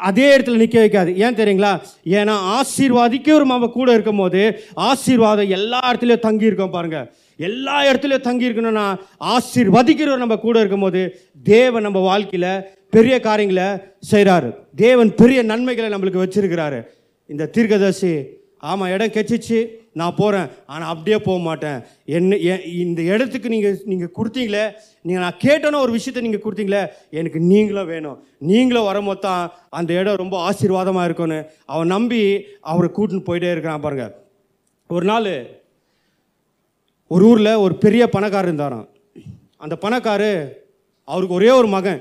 அதே இடத்துல நிற்க வைக்காது. ஏன் தெரியுங்களா? ஏன்னா ஆசீர்வாதிக்க ஒரு நம்ம கூட இருக்கும் போது ஆசீர்வாதம் எல்லா இடத்துலையும் தங்கியிருக்கோம் பாருங்கள் எல்லா இடத்துலையும் தங்கி இருக்கணும்னா ஆசீர்வதிக்கிறவர் நம்ம கூட இருக்கும்போது தேவன் நம்ம வாழ்க்கையில் பெரிய காரியங்களை செய்கிறாரு தேவன் பெரிய நன்மைகளை நம்மளுக்கு வச்சிருக்கிறாரு. இந்த தீர்க்கதரிசி ஆமாம் இடம் கெச்சிச்சு நான் போகிறேன் ஆனால் அப்படியே போக மாட்டேன். என்ன இந்த இடத்துக்கு நீங்கள் நீங்கள் கொடுத்தீங்களே நீங்கள் நான் கேட்டேன்னு ஒரு விஷயத்தை நீங்கள் கொடுத்தீங்களே எனக்கு நீங்களும் வேணும். நீங்களும் வரும்போது தான் அந்த இடம் ரொம்ப ஆசீர்வாதமாக இருக்கும்னு. அவன் நம்பி அவரை கூட்டின்னு போயிட்டே இருக்கிறான் பாருங்கள் ஒரு நாள் ஒரு ஊரில் ஒரு பெரிய பணக்காரர் இருந்தாராம். அந்த பணக்காரு அவருக்கு ஒரே ஒரு மகன்.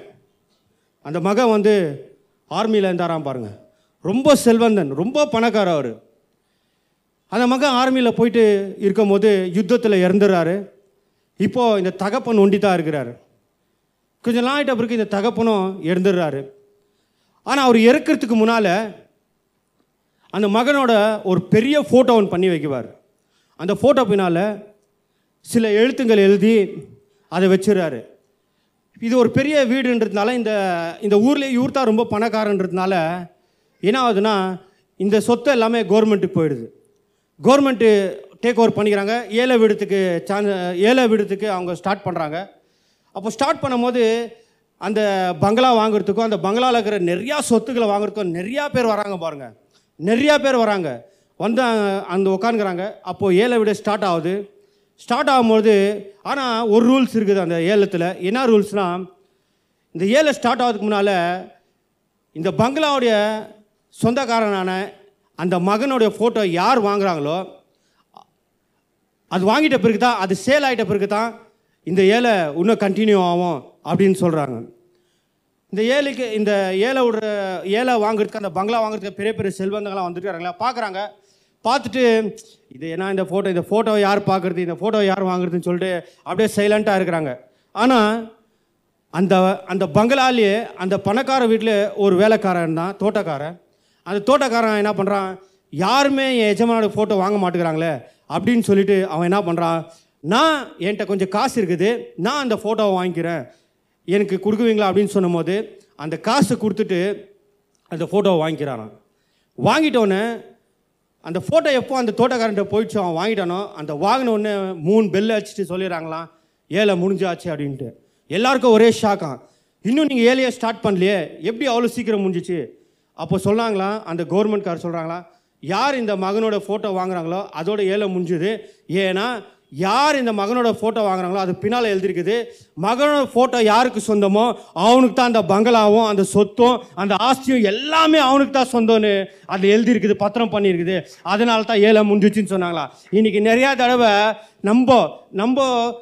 அந்த மகன் வந்து ஆர்மியில் இருந்தாராம் பாருங்கள் ரொம்ப செல்வந்தன் ரொம்ப பணக்காரர் அவர். அந்த மகன் ஆர்மியில் போயிட்டு இருக்கும் போது யுத்தத்தில் இறந்துடுறாரு இப்போது இந்த தகப்பன் ஒண்டி தான் இருக்கிறாரு. கொஞ்சம் நாள் ஆகிட்ட பிறகு இந்த தகப்பனும் இறந்துடுறாரு ஆனால் அவர் இறக்கிறதுக்கு முன்னால் அந்த மகனோட ஒரு பெரிய ஃபோட்டோ ஒன்று பண்ணி வைக்குவார். அந்த ஃபோட்டோ பின்னால் சில எழுத்துங்கள் எழுதி அதை வச்சிடுறாரு. இது ஒரு பெரிய வீடுன்றதுனால இந்த இந்த ஊர்லேயே இவர் தான் ரொம்ப பணக்காரன்றதுனால என்ன ஆகுதுன்னா இந்த சொத்து எல்லாமே கவர்மெண்ட்டுக்கு போயிடுது. கவர்மெண்ட்டு டேக் ஓவர் பண்ணிக்கிறாங்க. ஏழை வீடத்துக்கு சான்ஸ் ஏழை வீடத்துக்கு அவங்க ஸ்டார்ட் பண்ணுறாங்க அப்போ ஸ்டார்ட் பண்ணும்போது அந்த பங்களா வாங்குறதுக்கும் அந்த பங்களாவில் இருக்கிற நிறையா சொத்துக்களை வாங்குறதுக்கும் நிறையா பேர் வராங்க பாருங்கள் நிறையா பேர் வராங்க. வந்து அந்த உட்காந்துக்கிறாங்க அப்போது ஏழை வீடு ஸ்டார்ட் ஆகுது. ஸ்டார்ட் ஆகும்போது ஆனால் ஒரு ரூல்ஸ் இருக்குது அந்த ஏலத்தில். என்ன ரூல்ஸ்னால் இந்த ஏழை ஸ்டார்ட் ஆகிறதுக்கு முன்னால் இந்த பங்களாவுடைய சொந்தக்காரனான அந்த மகனுடைய ஃபோட்டோ யார் வாங்குறாங்களோ அது வாங்கிட்ட பிறகு தான் அது சேல் ஆகிட்ட பிறகு தான் இந்த ஏழை இன்னும் கண்டினியூ ஆகும் அப்படின்னு சொல்கிறாங்க இந்த ஏழைக்கு இந்த ஏழை விடுற ஏழை வாங்குறதுக்கு அந்த பங்களா வாங்குறதுக்கு பெரிய பெரிய செல்வந்தங்களாம் வராங்களா பார்க்குறாங்க. பார்த்துட்டு இது என்ன இந்த ஃபோட்டோ இந்த ஃபோட்டோவை யார் பார்க்குறது இந்த ஃபோட்டோவை யார் வாங்குறதுன்னு சொல்லிட்டு அப்படியே சைலண்ட்டாக இருக்கிறாங்க. ஆனால் அந்த அந்த பங்களாலேயே அந்த பணக்கார வீட்டில் ஒரு வேலைக்காரன் தான் தோட்டக்காரன். அந்த தோட்டக்காரன் என்ன பண்ணுறான் யாருமே என் எஜமானோட ஃபோட்டோ வாங்க மாட்டேங்கிறாங்களே அப்படின்னு சொல்லிட்டு அவன் என்ன பண்ணுறான் நான் என்கிட்ட கொஞ்சம் காசு இருக்குது நான் அந்த ஃபோட்டோவை வாங்கிக்கிறேன். எனக்கு கொடுக்குவீங்களா அப்படின்னு சொன்னபோது அந்த காசை கொடுத்துட்டு அந்த ஃபோட்டோவை வாங்கிக்கிறான் வாங்கிட்டோன்னே அந்த ஃபோட்டோ எப்போ அந்த தோட்டக்காரன்ட்ட போயிடுச்சு அவன் வாங்கிட்டானோ அந்த வாங்கினோடனே மூணு பெல் அடிச்சுட்டு சொல்லிடுறாங்களாம். ஏழை முடிஞ்சாச்சு அப்படின்ட்டு. எல்லாருக்கும் ஒரே ஷாக்காம் இன்னும் நீங்கள் ஏழையை ஸ்டார்ட் பண்ணலையே எப்படி அவ்வளோ சீக்கிரம் முடிஞ்சிச்சு? அப்போ சொன்னாங்களாம் அந்த கவர்மெண்ட் கார் சொல்கிறாங்களா யார் இந்த மகனோட ஃபோட்டோ வாங்குறாங்களோ அதோட ஏழை முடிஞ்சுது ஏன்னா யார் இந்த மகனோட ஃபோட்டோ வாங்குறாங்களோ அது பின்னால் எழுதிருக்குது மகனோட ஃபோட்டோ யாருக்கு சொந்தமோ அவனுக்கு தான் அந்த பங்களாவும் அந்த சொத்தும் அந்த ஆஸ்தியும் எல்லாமே அவனுக்கு தான் சொந்தம்னு அது எழுதியிருக்குது பத்திரம் பண்ணியிருக்குது. அதனால தான் ஏழை முடிஞ்சிச்சின்னு சொன்னாங்களா. இன்றைக்கி நிறையா தடவை நம்ம நம்ம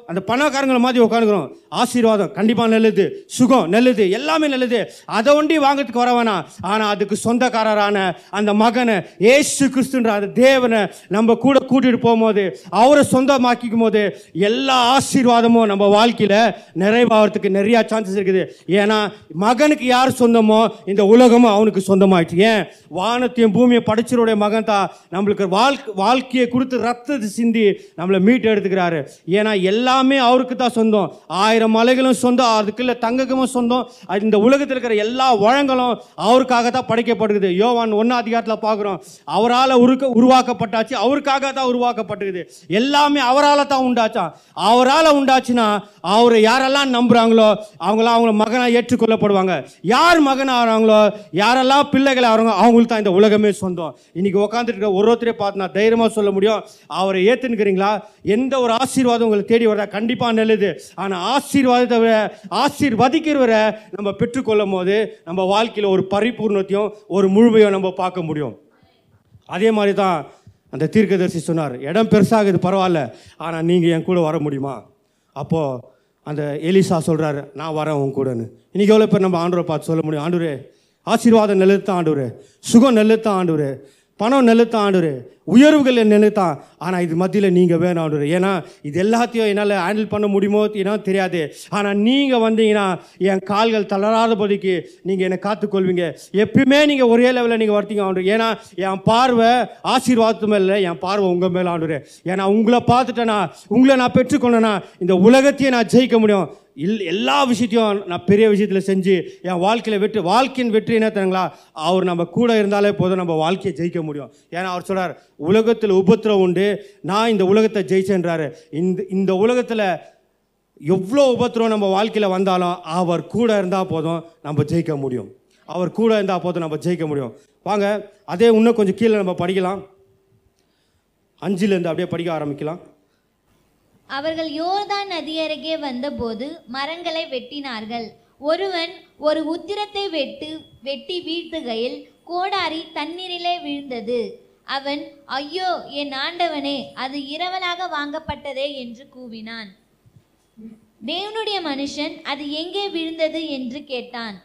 அந்த பணக்காரங்களை மாதிரி உட்காந்துக்கிறோம் ஆசீர்வாதம் கண்டிப்பாக நல்லது. சுகம் நல்லது. எல்லாமே நல்லது. அதை ஒண்டி வாங்கிறதுக்கு வர வேணாம். ஆனால் அதுக்கு சொந்தக்காரரான அந்த மகனை ஏசு கிறிஸ்துன்ற அந்த தேவனை நம்ம கூட கூட்டிகிட்டு போகும்போது அவரை சொந்தமாக்கிக்கும் போது எல்லா ஆசீர்வாதமும் நம்ம வாழ்க்கையில் நிறைவாகிறதுக்கு நிறையா சான்சஸ் இருக்குது. ஏன்னா மகனுக்கு யார் சொந்தமோ இந்த உலகமும் அவனுக்கு சொந்தமாயிடுச்சு. ஏன்? வானத்தையும் பூமியை படைச்சருடைய மகன் தான் நம்மளுக்கு வாழ்க்கை வாழ்க்கையை கொடுத்து ரத்தத்தை சிந்தி நம்மளை மீட்டு எடுத்துக்கிறாரு. ஏன்னா எல்லாமே அவருக்கு தான் சொந்தம். ஆயிரம் மலைகளும் சொந்தம் அதுக்குள்ள தங்கமும் சொந்தம். அது இந்த உலகத்தில் இருக்கிற எல்லா வழங்களும் அவருக்காக தான் படைக்கப்படுகிறது யோவான் ஒன்றாம் அதிகாரத்தில் பார்க்குறோம். அவரால் உருக்க உருவாக்கப்பட்டாச்சு. அவருக்காக தான் உருவாக்கப்பட்டுக்குது எல்லாமே அவரால் தான் உண்டாச்சா? அவரால் உண்டாச்சுன்னா அவரை யாரெல்லாம் நம்புகிறாங்களோ அவங்களாம் அவங்கள மகனாக ஏற்றுக்கொள்ளப்படுவாங்க. யார் மகன் ஆகிறாங்களோ யாரெல்லாம் பிள்ளைகள் ஆகிறாங்க அவங்களுக்கு தான் இந்த உலகமே சொந்தம். இன்னைக்கு உட்காந்துட்டு இருக்க ஒரு ஒருத்தரே பார்த்து நான் தைரியமாக சொல்ல முடியும். அவரை ஏற்றுனுக்கிறீங்களா எந்த ஒரு ஆசீர்வாதம் உங்களுக்கு தேடி வரதா? கண்டிப்பாக நல்லது. ஆனால் ஆசீர்வாதத்தை விட ஆசீர்வதிக்கிறவரை நம்ம பெற்றுக்கொள்ளும் போது நம்ம வாழ்க்கையில் ஒரு பரிபூர்ணத்தையும் ஒரு முழுமையும் நம்ம பார்க்க முடியும். அதே மாதிரி தான் அந்த தீர்க்கதரிசி சொன்னார் இடம் பெருசாகுது பரவாயில்ல. ஆனால் நீங்கள் என் கூட வர முடியுமா? அப்போது அந்த எலிசா சொல்கிறாரு நான் வரேன் உன் கூடன்னு. இன்றைக்கி எவ்வளோ பேர் நம்ம ஆண்டவரை பார்த்து சொல்ல முடியும்? ஆண்டூரே ஆசீர்வாதம் தான் ஆண்டூரு சுகம் நல்லது தான் ஆண்டூர் பணம் நிலத்தான் ஆண்டவரே. உயர்வுகள் நெல்லுத்தான் ஆனால் இது மத்தியில் நீங்கள் வேணும் ஆண்டவரே. ஏன்னா இது எல்லாத்தையும் என்னால் ஹேண்டில் பண்ண முடியுமோ ஏன்னா தெரியாது. ஆனால் நீங்கள் வந்தீங்கன்னா என் கால்கள் தளராதபடிக்கு நீங்கள் என்னை காத்துக்கொள்வீங்க. எப்பயுமே நீங்கள் ஒரே லெவலில் நீங்கள் வரத்தீங்க ஆண்டு ஏன்னா என் பார்வை ஆசீர்வாதத்து மேலே இல்லை, என் பார்வை உங்கள் மேலே ஆண்டு ஏன்னா உங்களை பார்த்துட்டேனா உங்களை நான் பெற்றுக்கொண்டேன்னா இந்த உலகத்தையே நான் ஜெயிக்க முடியும். இல் எல்லா விஷயத்தையும் நான் பெரிய விஷயத்தில் செஞ்சு என் வாழ்க்கையில் வெற்றி வாழ்க்கையின் வெற்றி என்ன தருங்களா அவர் நம்ம கூட இருந்தாலே போதும் நம்ம வாழ்க்கையை ஜெயிக்க முடியும். ஏன்னா அவர் சொல்கிறார் உலகத்தில் உபத்திரம் உண்டு நான் இந்த உலகத்தை ஜெயிச்சேன்றாரு. இந்த இந்த உலகத்தில் எவ்வளோ உபத்திரம் நம்ம வாழ்க்கையில் வந்தாலும் அவர் கூட இருந்தால் போதும் நம்ம ஜெயிக்க முடியும். அவர் கூட இருந்தால் போதும் நம்ம ஜெயிக்க முடியும். வாங்க அதே இன்னும் கொஞ்சம் கீழே நம்ம படிக்கலாம். அஞ்சுலேருந்து அப்படியே படிக்க ஆரம்பிக்கலாம். அவர்கள் யோர்தான் நதியருகே வந்தபோது மரங்களை வெட்டினார்கள். ஒருவன் ஒரு உத்திரத்தை வெட்டு வெட்டி வீழ்த்துகையில் கோடாரி தண்ணீரிலே விழுந்தது. அவன் ஐயோ என் ஆண்டவனே அது இரவலாக வாங்கப்பட்டதே என்று கூவினான். தேவனுடைய மனுஷன் அது எங்கே விழுந்தது? என்று கேட்டான்.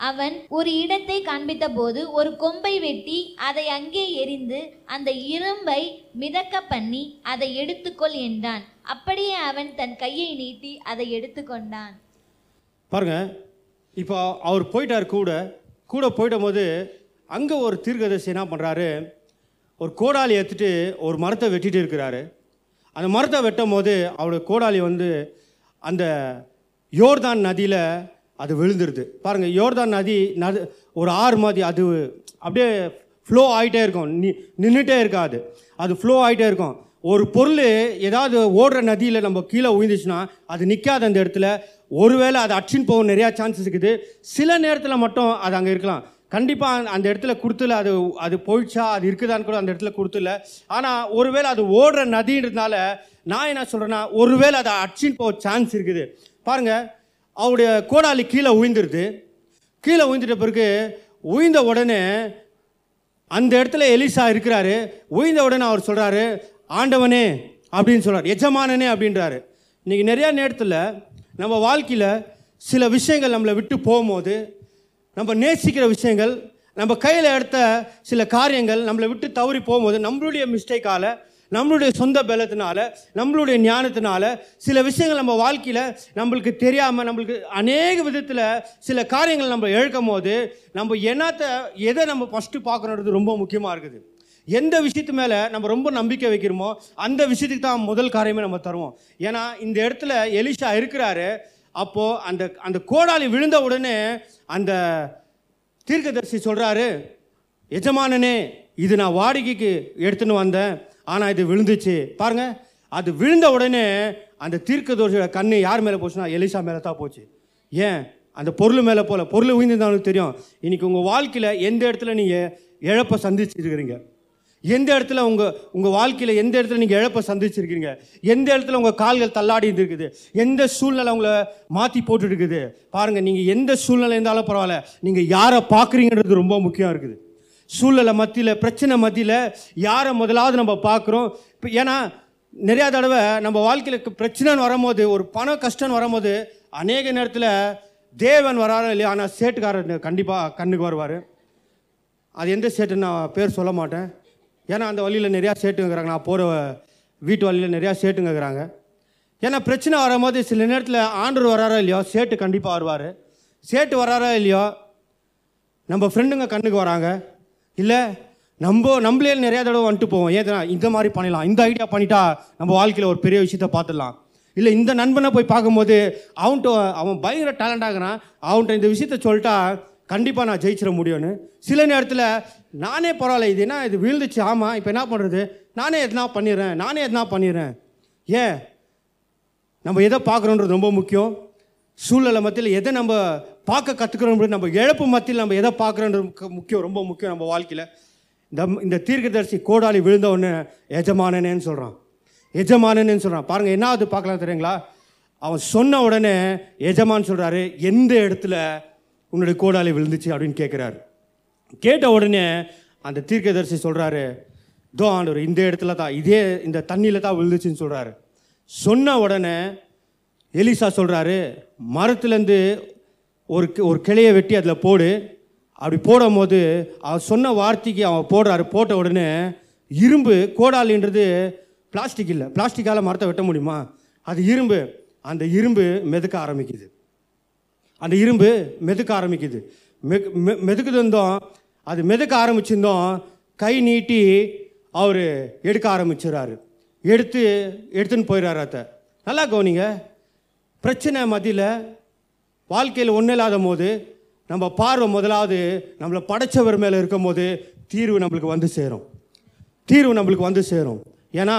அவன் ஒரு இடத்தை காண்பித்தபோது ஒரு கொம்பை வெட்டி அதை அங்கே எறிந்து அந்த இரும்பை மிதக்க பண்ணி அதை எடுத்துக்கொள் என்றான். அப்படியே அவன் தன் கையை நீட்டி அதை எடுத்துக்கொண்டான். பாருங்க இப்போ அவர் போயிட்டார் கூட கூட போயிடும் போது அங்கே ஒரு தீர்க்கதரிசி என்ன பண்ணுறாரு ஒரு கோடாலி எடுத்துட்டு ஒரு மரத்தை வெட்டிட்டு இருக்கிறாரு. அந்த மரத்தை வெட்டும் போது அவருடைய கோடாலி வந்து அந்த யோர்தான் நதியில் அது விழுந்துருது. பாருங்கள் யோர்தான் நதி நது ஒரு ஆறு மாதிரி அது அப்படியே ஃப்ளோ ஆகிட்டே இருக்கும். நி நின்றுட்டே இருக்காது. அது ஃப்ளோ ஆகிட்டே இருக்கும். ஒரு பொருள் ஏதாவது ஓடுற நதியில் நம்ம கீழே விழுந்துச்சுன்னா அது நிற்காத அந்த இடத்துல. ஒருவேளை அது அச்சின் போக நிறையா சான்சஸ் இருக்குது. சில நேரத்தில் மட்டும் அது அங்கே இருக்கலாம். கண்டிப்பாக அந்த இடத்துல கொடுத்துல அது அது போயிடுச்சா அது இருக்குதான்னு கூட அந்த இடத்துல கொடுத்துல ஆனால் ஒருவேளை அது ஓடுற நதின்றதுனால நான் என்ன சொல்கிறேன்னா ஒருவேளை அது அச்சின் போக சான்ஸ் இருக்குது. பாருங்கள் அவருடைய கோடாலி கீழே உயிந்துருது கீழே உயிந்துட்ட பிறகு உயிந்த உடனே அந்த இடத்துல எலிசா இருக்கிறாரு. உயிந்த உடனே அவர் சொல்கிறாரு ஆண்டவனே அப்படின்னு சொல்கிறார் எஜமானனே அப்படின்றாரு. இன்றைக்கி நிறையா நேரத்தில் நம்ம வாழ்க்கையில் சில விஷயங்கள் நம்மளை விட்டு போகும்போது நம்ம நேசிக்கிற விஷயங்கள் நம்ம கையில் எடுத்த சில காரியங்கள் நம்மளை விட்டு தவறி போகும்போது நம்மளுடைய மிஸ்டேக்கால நம்மளுடைய சொந்த பலத்தினால நம்மளுடைய ஞானத்தினால சில விஷயங்கள் நம்ம வாழ்க்கையில் நம்மளுக்கு தெரியாமல் நம்மளுக்கு அநேக விதத்தில் சில காரியங்கள் நம்ம இழக்கும் போது நம்ம என்னத்தை எதை நம்ம ஃபஸ்ட்டு பார்க்கணுன்றது ரொம்ப முக்கியமாக இருக்குது. எந்த விஷயத்து மேலே நம்ம ரொம்ப நம்பிக்கை வைக்கிறோமோ அந்த விஷயத்துக்கு தான் முதல் காரியமே நம்ம தருவோம். ஏன்னா இந்த இடத்துல எலிஷா இருக்கிறாரு. அப்போது அந்த அந்த கோடாலி விழுந்த உடனே அந்த தீர்க்கதரிசி சொல்கிறாரு எஜமானனே இது நான் வாடகைக்கு எடுத்துன்னு வந்தேன். ஆனால் இது விழுந்துச்சு. பாருங்க அது விழுந்த உடனே அந்த தீர்க்கதரிசியோட கண்ணு யார் மேலே போச்சுன்னா எலிசா மேலே தான் போச்சு. ஏன்? அந்த பொருள் மேலே போல பொருள் விழுந்திருந்தவனுக்கு தெரியும். இன்றைக்கி உங்கள் வாழ்க்கையில் எந்த இடத்துல நீங்கள் இழப்பை சந்திச்சிருக்கிறீங்க? எந்த இடத்துல உங்கள் உங்கள் வாழ்க்கையில் எந்த இடத்துல நீங்கள் இழப்பை சந்திச்சிருக்கீங்க? எந்த இடத்துல உங்கள் கால்கள் தள்ளாடி இருக்குது எந்த சூழ்நிலை உங்களை மாற்றி போட்டுட்டு இருக்குது பாருங்கள் நீங்கள் எந்த சூழ்நிலை இருந்தாலும் பரவாயில்ல நீங்கள் யாரை பார்க்குறீங்கன்றது ரொம்ப முக்கியம் இருக்குது. சூழ்நிலை மத்தியில் பிரச்சனை மத்தியில் யாரை முதலாவது நம்ம பார்க்குறோம்? இப்போ ஏன்னா நிறையா தடவை நம்ம வாழ்க்கையில் பிரச்சனைன்னு வரும்போது ஒரு பணம் கஷ்டம்னு வரும்போது அநேக நேரத்தில் தேவன் வராரோ இல்லையா ஆனால் சேட்டுக்காரர் கண்டிப்பாக கண்ணுக்கு வருவார். அது எந்த சேட்டுன்னு நான் பேர் சொல்ல மாட்டேன். ஏன்னா அந்த வழியில் நிறையா சேட்டுங்கிறாங்க. நான் போகிற வீட்டு வழியில் நிறையா சேட்டுங்கிறாங்க. ஏன்னா பிரச்சனை வரும்போது சில நேரத்தில் ஆண்டவர் வராரோ இல்லையோ சேட்டு கண்டிப்பாக வருவார். சேட்டு வராரோ இல்லையோ நம்ம ஃப்ரெண்டுங்க கண்ணுக்கு வராங்க. இல்லை நம்ம நம்மளே நிறையா தடவை வந்துட்டு போவோம். ஏதனா இந்த மாதிரி பண்ணிடலாம். இந்த ஐடியா பண்ணிட்டா நம்ம வாழ்க்கையில் ஒரு பெரிய விஷயத்த பார்த்துடலாம். இல்லை இந்த நண்பனை போய் பார்க்கும்போது அவன்கிட்ட அவன் பயங்கர டேலண்ட் ஆகுறான். அவன்கிட்ட இந்த விஷயத்த சொல்லிட்டா கண்டிப்பாக நான் ஜெயிச்சிட முடியும்னு. சில நேரத்தில் நானே பரவாயில்ல இது என்ன இது விழுந்துச்சு ஆமாம் இப்போ என்ன பண்ணுறது நானே எதனா பண்ணிடுறேன் நானே எதுனா பண்ணிடுறேன். ஏன்? நம்ம எதை பார்க்குறோன்றது ரொம்ப முக்கியம். சூழ்நிலை மத்தியில் எதை நம்ம பார்க்க கற்றுக்கிறோம் நம்ம இழப்பு மத்தியில் நம்ம எதை பார்க்குறோன்றது முக்கியம் ரொம்ப முக்கியம் நம்ம வாழ்க்கையில். இந்த இந்த தீர்க்கதரிசி கோடாலி விழுந்த உடனே எஜமானனேன்னு சொல்கிறான் எஜமானனேன்னு சொல்கிறான் பாருங்கள் என்ன அது பார்க்கலாம் தெரியுங்களா? அவன் சொன்ன உடனே எஜமான் சொல்கிறாரு எந்த இடத்துல உன்னுடைய கோடாலி விழுந்துச்சு அப்படின்னு கேட்குறாரு கேட்ட உடனே அந்த தீர்க்கதரிசி சொல்கிறாரு தோ ஆண்டவர் இந்த இடத்துல தான் இதே இந்த தண்ணியில் தான் விழுந்துச்சுன்னு சொல்கிறாரு சொன்ன உடனே எலிசா சொல்கிறாரு மரத்துலேருந்து ஒரு ஒரு கிளையை வெட்டி அதில் போடு. அப்படி போடும் போது அவன் சொன்ன வார்த்தைக்கு அவன் போடுறாரு போட்ட உடனே இரும்பு கோடாலின்றது பிளாஸ்டிக் இல்லை பிளாஸ்டிக்கால் மரத்தை வெட்ட முடியுமா? அது இரும்பு அந்த இரும்பு மிதக்க ஆரம்பிக்குது. அந்த இரும்பு மெதுக்க ஆரம்பிக்குது. மெ- மெ- மெதுக்குது இருந்தோம் அது மெதுக்க ஆரம்பிச்சிருந்தோம் கை நீட்டி அவர் எடுக்க ஆரம்பிச்சிடுறாரு எடுத்து எடுத்துன்னு போயிடுறாரு அத்தை. நல்லா கவனிங்க பிரச்சனை மத்தியில் வாழ்க்கையில் ஒன்றும் இல்லாத போது நம்ம பார்வை முதலாவது நம்மளை படைச்சவர் மேலே இருக்கும் போது தீர்வு நம்மளுக்கு வந்து சேரும். தீர்வு நம்மளுக்கு வந்து சேரும். ஏன்னா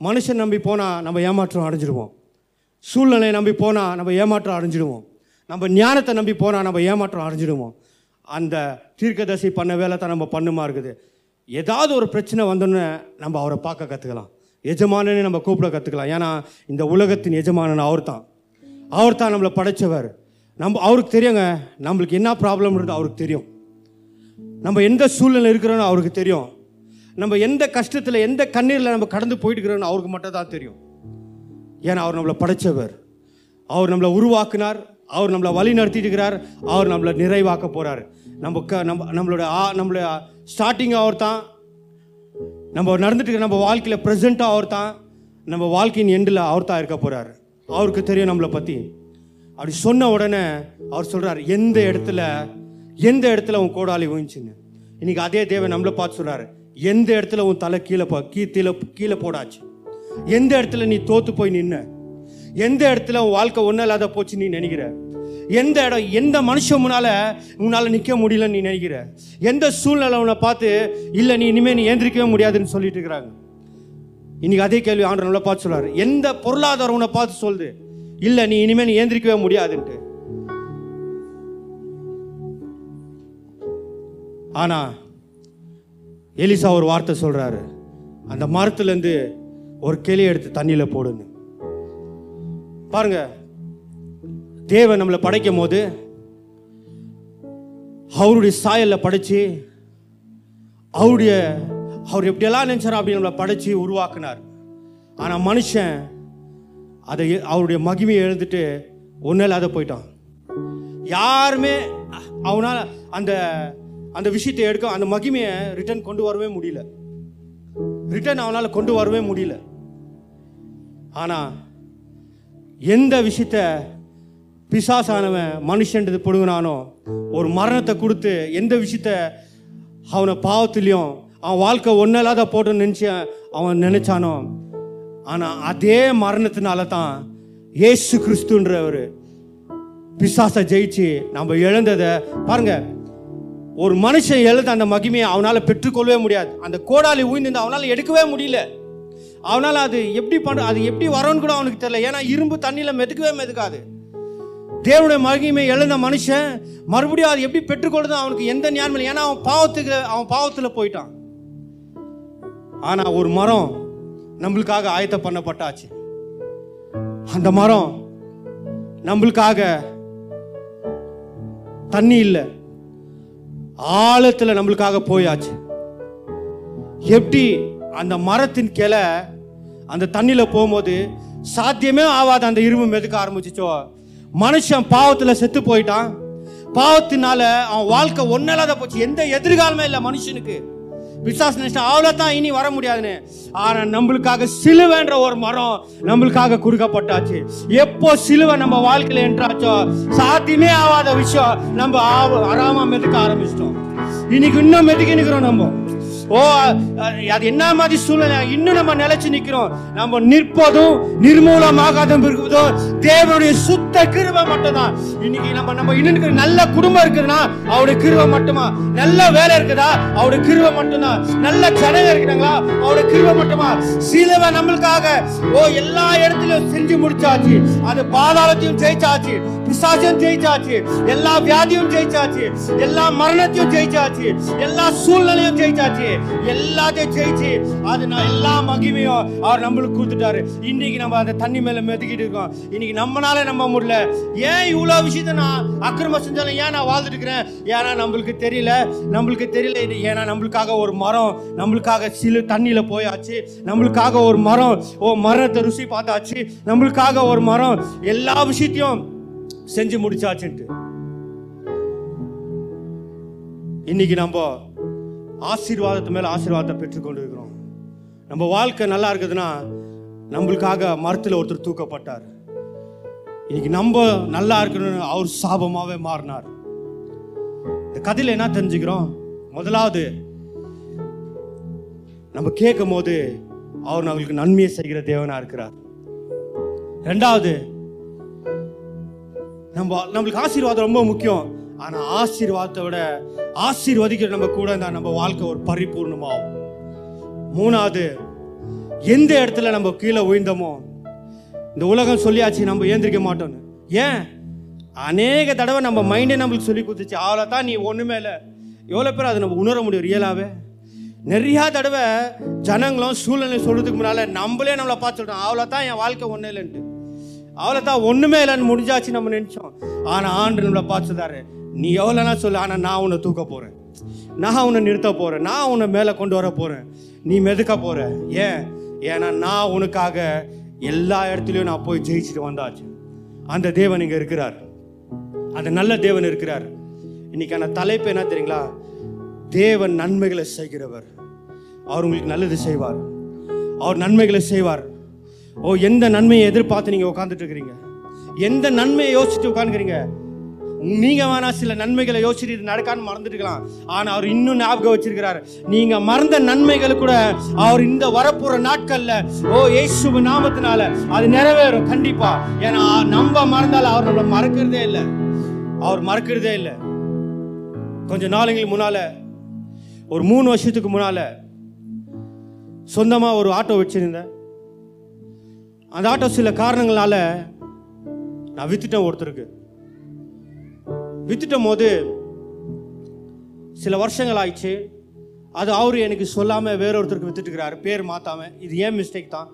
மனுஷன் நம்பி போனால் நம்ம ஏமாற்றம் அடைஞ்சிடுவோம் சூழ்நிலையை நம்பி போனால் நம்ம ஏமாற்றம் அடைஞ்சிடுவோம் நம்ம ஞானத்தை நம்பி போனால் நம்ம ஏமாற்றம் அடைஞ்சிடுவோம் அந்த தீர்க்கதரிசி பண்ண வேலை தான் நம்ம பண்ணுமா இருக்குது. ஏதாவது ஒரு பிரச்சனை வந்தோன்னே நம்ம அவரை பார்க்க கற்றுக்கலாம் எஜமானனே நம்ம கூப்பிட கற்றுக்கலாம் ஏன்னா இந்த உலகத்தின் எஜமானன் அவர் தான். அவர் தான் நம்மளை படைச்சவர். நம்ம அவருக்கு தெரியுங்க. நம்மளுக்கு என்ன ப்ராப்ளம்ன்றது அவருக்கு தெரியும். நம்ம எந்த சூழ்நிலை இருக்கிறோன்னு அவருக்கு தெரியும். நம்ம எந்த கஷ்டத்தில் எந்த கண்ணீரில் நம்ம கடந்து போயிட்டு இருக்கிறோன்னு அவருக்கு மட்டும் தான் தெரியும். ஏன்னா அவர் நம்மளை படைச்சவர். அவர் நம்மளை உருவாக்குனார். அவர் நம்மளை வழி நடத்திட்டு இருக்கிறார் அவர் நம்மளை நிறைவாக்க போகிறார் நம்ம க நம்ம நம்மளோட ஆ நம்மளோட ஸ்டார்டிங் அவர் தான் நம்ம நடந்துட்டு இருக்கிற நம்ம வாழ்க்கையில் ப்ரெசண்ட்டாக அவர் தான் நம்ம வாழ்க்கையின் எண்டில் அவர் தான் இருக்க போகிறார் அவருக்கு தெரியும் நம்மளை பற்றி அப்படி சொன்ன உடனே அவர் சொல்கிறார் எந்த இடத்துல எந்த இடத்துல உன் கோடாலி ஊஞ்சின்னு இன்னைக்கு அதே தேவன் நம்மளை பார்த்து சொல்கிறாரு எந்த இடத்துல உன் தலை கீழே போ கீ கீழே கீழே போடாச்சு? எந்த இடத்துல நீ தோற்று போய் நின்ன? எந்த இடத்துல உன் வாழ்க்கை ஒன்றும் இல்லாத போச்சு நீ நினைக்கிற? எந்த இடம் எந்த மனுஷன் முன்னால உன்னால் நிற்க முடியலன்னு நீ நினைக்கிற? எந்த சூழ்நிலை உன்னை பார்த்து இல்லை நீ இனிமேல் நீ ஏந்திரிக்கவே முடியாதுன்னு சொல்லிட்டு இருக்கிறாங்க? இன்னைக்கு அதே கேள்வி ஆண்டவர் நல்லா பார்த்து சொல்றாரு. எந்த பொருளாதாரம் உன்னை பார்த்து சொல்லுது? இல்லை நீ இனிமேல் நீ ஏந்திரிக்கவே முடியாதுன்ட்டு. ஆனா எலிசா ஒரு வார்த்தை சொல்றாரு. அந்த மரத்துலேருந்து ஒரு கிளி எடுத்து தண்ணியில போடுன்னு. பாருங்க தேவன் நம்மளை படைக்கும் போது அவருடைய சாயல்ல படைச்சு அவருடைய அவர் எப்படியெல்லாம் நினைச்சார் அப்படி நம்மளை படைச்சு உருவாக்குனார். ஆனால் மனுஷன் அதை அவருடைய மகிமையை எழுந்துட்டு ஒன்றும் இல்லாத போயிட்டான். யாருமே அவனால் அந்த அந்த விஷயத்தை எடுக்க அந்த மகிமையை ரிட்டர்ன் கொண்டு வரவே முடியல. ரிட்டர்ன் அவனால் கொண்டு வரவே முடியல. ஆனால் எந்த விஷயத்த பிசாசானவன் மனுஷன்றது பிடுங்கினானோ ஒரு மரணத்தை கொடுத்து எந்த விஷயத்த அவனை பாவத்துலேயும் அவன் வாழ்க்கை ஒன்றில்லாத போட்டோன்னு நினச்சி அவன் நினச்சானோ ஆனால் அதே மரணத்தினால தான் ஏசு கிறிஸ்துன்றவர் பிசாசை ஜெயிச்சு நம்ம இழந்ததை பாருங்க. ஒரு மனுஷன் எழுத அந்த மகிமையை அவனால் பெற்றுக்கொள்ளவே முடியாது. அந்த கோடாலி உயிர்ந்து அவனால் எடுக்கவே முடியல. அவனால் அது எப்படி பண்ண அது எப்படி வரோன்னு கூட அவனுக்கு தெரியல. ஏன்னா இரும்பு தண்ணியில் மெதுக்கவே மெதுக்காது. தேவனுடைய மகிமை எழுந்த மனுஷன் மறுபடியும் அது எப்படி பெற்றுக்கொள்ளுது அவனுக்கு எந்த ஞானம் இல்லை. ஏன்னா அவன் பாவத்துக்கு அவன் பாவத்தில் போயிட்டான். ஆனால் ஒரு மரம் நம்மளுக்காக ஆயத்த பண்ணப்பட்டாச்சு. அந்த மரம் நம்மளுக்காக தண்ணி இல்லை. ஆழத்தில் நம்மளுக்காக போயாச்சு. எப்படி அந்த மரத்தின் கிளை அந்த தண்ணியில் போகும்போது சாத்தியமே ஆகாது அந்த இரும்பு மெதுக்க ஆரம்பிச்சிச்சோ. மனுஷன் பாவத்தில் செத்து போயிட்டான். பாவத்தினால அவன் வாழ்க்கை ஒன்னலாத போச்சு. எந்த எதிர்காலமே இல்லை மனுஷனுக்கு. விசாஸ் நினைச்சா அவ்வளோதான் இனி வர முடியாதுன்னு. ஆனால் நம்மளுக்காக சிலுவைன்ற ஒரு மரம் நம்மளுக்காக கொடுக்கப்பட்டாச்சு எப்போ சிலுவை நம்ம வாழ்க்கையில் என்றாச்சோ சாத்தியமே ஆகாத விஷயம் நம்ம ஆவ- அறாம மெதுக்க ஆரம்பிச்சிட்டோம். இன்னைக்கு இன்னும் மெதுக்கி நிற்கிறோம் நம்ம. ஓ அது என்ன மாதிரி சூழ்நிலை? இன்னும் நம்ம நிலைச்சு நிற்கிறோம் நம்ம நிற்பதும் நிர்மூலமாகாதும் இருக்குதோ? தேவனுடைய சுத்த கிருபை மட்டும்தான். இன்னைக்கு நம்ம நம்ம இன்னும் நல்ல குடும்பம் இருக்குதுன்னா அவருடைய கிருபை மட்டுமா? நல்ல வேலை இருக்குதா? அவருடைய கிருபை மட்டும்தான். நல்ல ஜனங்க இருக்கிறாங்களா அவருடைய கிருபை மட்டுமா? சிலுவை நம்மளுக்காக. ஓ எல்லா இடத்துலயும் செஞ்சு முடிச்சாச்சு. அது பாதாளத்தையும் ஜெயிச்சாச்சு. பிசாசையும் ஜெயிச்சாச்சு. எல்லா வியாதியும் ஜெயிச்சாச்சு. எல்லா மரணத்தையும் ஜெயிச்சாச்சு. எல்லா சூழ்நிலையும் ஜெயிச்சாச்சு. எல்லாத்தையும் ஜெயிச்சு அது நான் எல்லா மகிமையும் அவர் நம்மளுக்கு கொடுத்துட்டாரு. இன்னைக்கு நம்ம அந்த தண்ணி மேல மெதுக்கிட்டு இருக்கோம். இன்னைக்கு நம்மளால நம்ப முடியல. ஏன் இவ்வளவு விஷயத்த நான் அக்கிரமம் செஞ்சாலும் ஏன் நான் வாழ்ந்துட்டு இருக்கிறேன் ஏன்னா நம்மளுக்கு தெரியல. நம்மளுக்கு தெரியல ஏன்னா நம்மளுக்காக ஒரு மரம் நம்மளுக்காக சிலு தண்ணியில போயாச்சு. நம்மளுக்காக ஒரு மரம் ஓ மரத்தை ருசி பார்த்தாச்சு. நம்மளுக்காக ஒரு மரம். எல்லா விஷயத்தையும் செஞ்சு முடிச்சாச்சுன்ட்டு. இன்னைக்கு நம்ம ஆசீர்வாதத்து மேல ஆசீர்வாதத்தை பெற்றுக்கொண்டு இருக்கிறோம் நம்ம வாழ்க்கை நல்லா இருக்குதுன்னா நம்மளுக்காக மரத்தில் ஒருத்தர் தூக்கப்பட்டார். இன்னைக்கு நம்ம நல்லா இருக்கணும்னு அவர் சாபமாவே மாறினார். இந்த கதையில என்ன தெரிஞ்சுக்கிறோம்? முதலாவது நம்ம கேட்கும் போது அவர் நம்மளுக்கு நன்மையை செய்கிற தேவனா இருக்கிறார். ரெண்டாவது நம்ம நம்மளுக்கு ஆசீர்வாதம் ரொம்ப முக்கியம். ஆனா ஆசீர்வாதத்தை விட ஆசீர்வதிக்கிற நம்ம கூட இருந்தா நம்ம வாழ்க்கை ஒரு பரிபூர்ணமாகும். மூணாவது எந்த இடத்துல நம்ம கீழே உயர்ந்தோமோ இந்த உலகம் சொல்லியாச்சு நம்ம ஏந்திரிக்க மாட்டோம்னு. ஏன்? அநேக தடவை நம்ம மைண்டே நம்மளுக்கு சொல்லி கொடுத்துச்சு. அவ்வளோதான் நீ ஒன்றுமே இல்லை. எவ்வளோ பேர் அதை நம்ம உணர முடியும் ரியலாகவே நிறையா தடவை ஜனங்களும் சூழ்நிலை சொல்கிறதுக்கு முன்னால் நம்மளே நம்மளை பார்த்து சொல்கிறோம் அவ்வளோதான் என் வாழ்க்கை ஒன்றும் இல்லைன்ட்டு. அவ்வளோதான் ஒன்றுமே இல்லைன்னு முடிஞ்சாச்சு நம்ம நினச்சோம். ஆனால் ஆண்டு நம்மளை பார்த்துதாரு நீ எவ்வளோனா சொல்லு ஆனால் நான் உன்னை தூக்க போகிறேன் நான் உன்னை நிறுத்த போகிறேன் நான் உன்னை மேலே கொண்டு வர போகிறேன் நீ மெதுக்க போகிற ஏன்? ஏன்னா நான் உனக்காக எல்லா இடத்துலையும் நான் போய் ஜெயிச்சுட்டு வந்தாச்சு. அந்த தேவன் இங்கே இருக்கிறார். அந்த நல்ல தேவன் இருக்கிறார். இன்னைக்கான தலைப்பு என்ன தெரியுங்களா? தேவன் நன்மைகளை செய்கிறவர். அவர் உங்களுக்கு நல்லது செய்வார். அவர் நன்மைகளை செய்வார். ஓ எந்த நன்மையை எதிர்பார்த்து நீங்கள் உட்காந்துட்டு இருக்கிறீங்க? எந்த நன்மையை யோசிச்சுட்டு உட்காந்துக்கிறீங்க நீங்க வேணா சில நன்மைகளை யோசிச்சுட்டு இது நடக்கான்னு மறந்துட்டுக்கலாம். ஆனா அவர் இன்னும் ஞாபகம் வச்சிருக்கிறார். நீங்க மறந்த நன்மைகள் கூட அவர் இந்த வரப்போற நாட்கள்ல ஓ இயேசுவு நாமத்தினால அது நிறைவேறும் கண்டிப்பா. ஏன்னா நம்ம மறந்தால் அவர் நம்மளை மறக்கிறதே இல்லை. அவர் மறக்கிறதே இல்லை. கொஞ்ச நாளுங்களுக்கு முன்னால ஒரு மூணு வருஷத்துக்கு முன்னால சொந்தமா ஒரு ஆட்டோ வச்சிருந்தேன். அந்த ஆட்டோ சில காரணங்களால நான் வித்துட்டேன் ஒருத்தருக்கு. வித்துட்டும் போது சில வருஷங்கள் ஆயிடுச்சு அது அவர் எனக்கு சொல்லாமல் வேற ஒருத்தருக்கு வித்துட்டுக்கிறாரு பேர் மாற்றாம இது ஏன் மிஸ்டேக் தான்?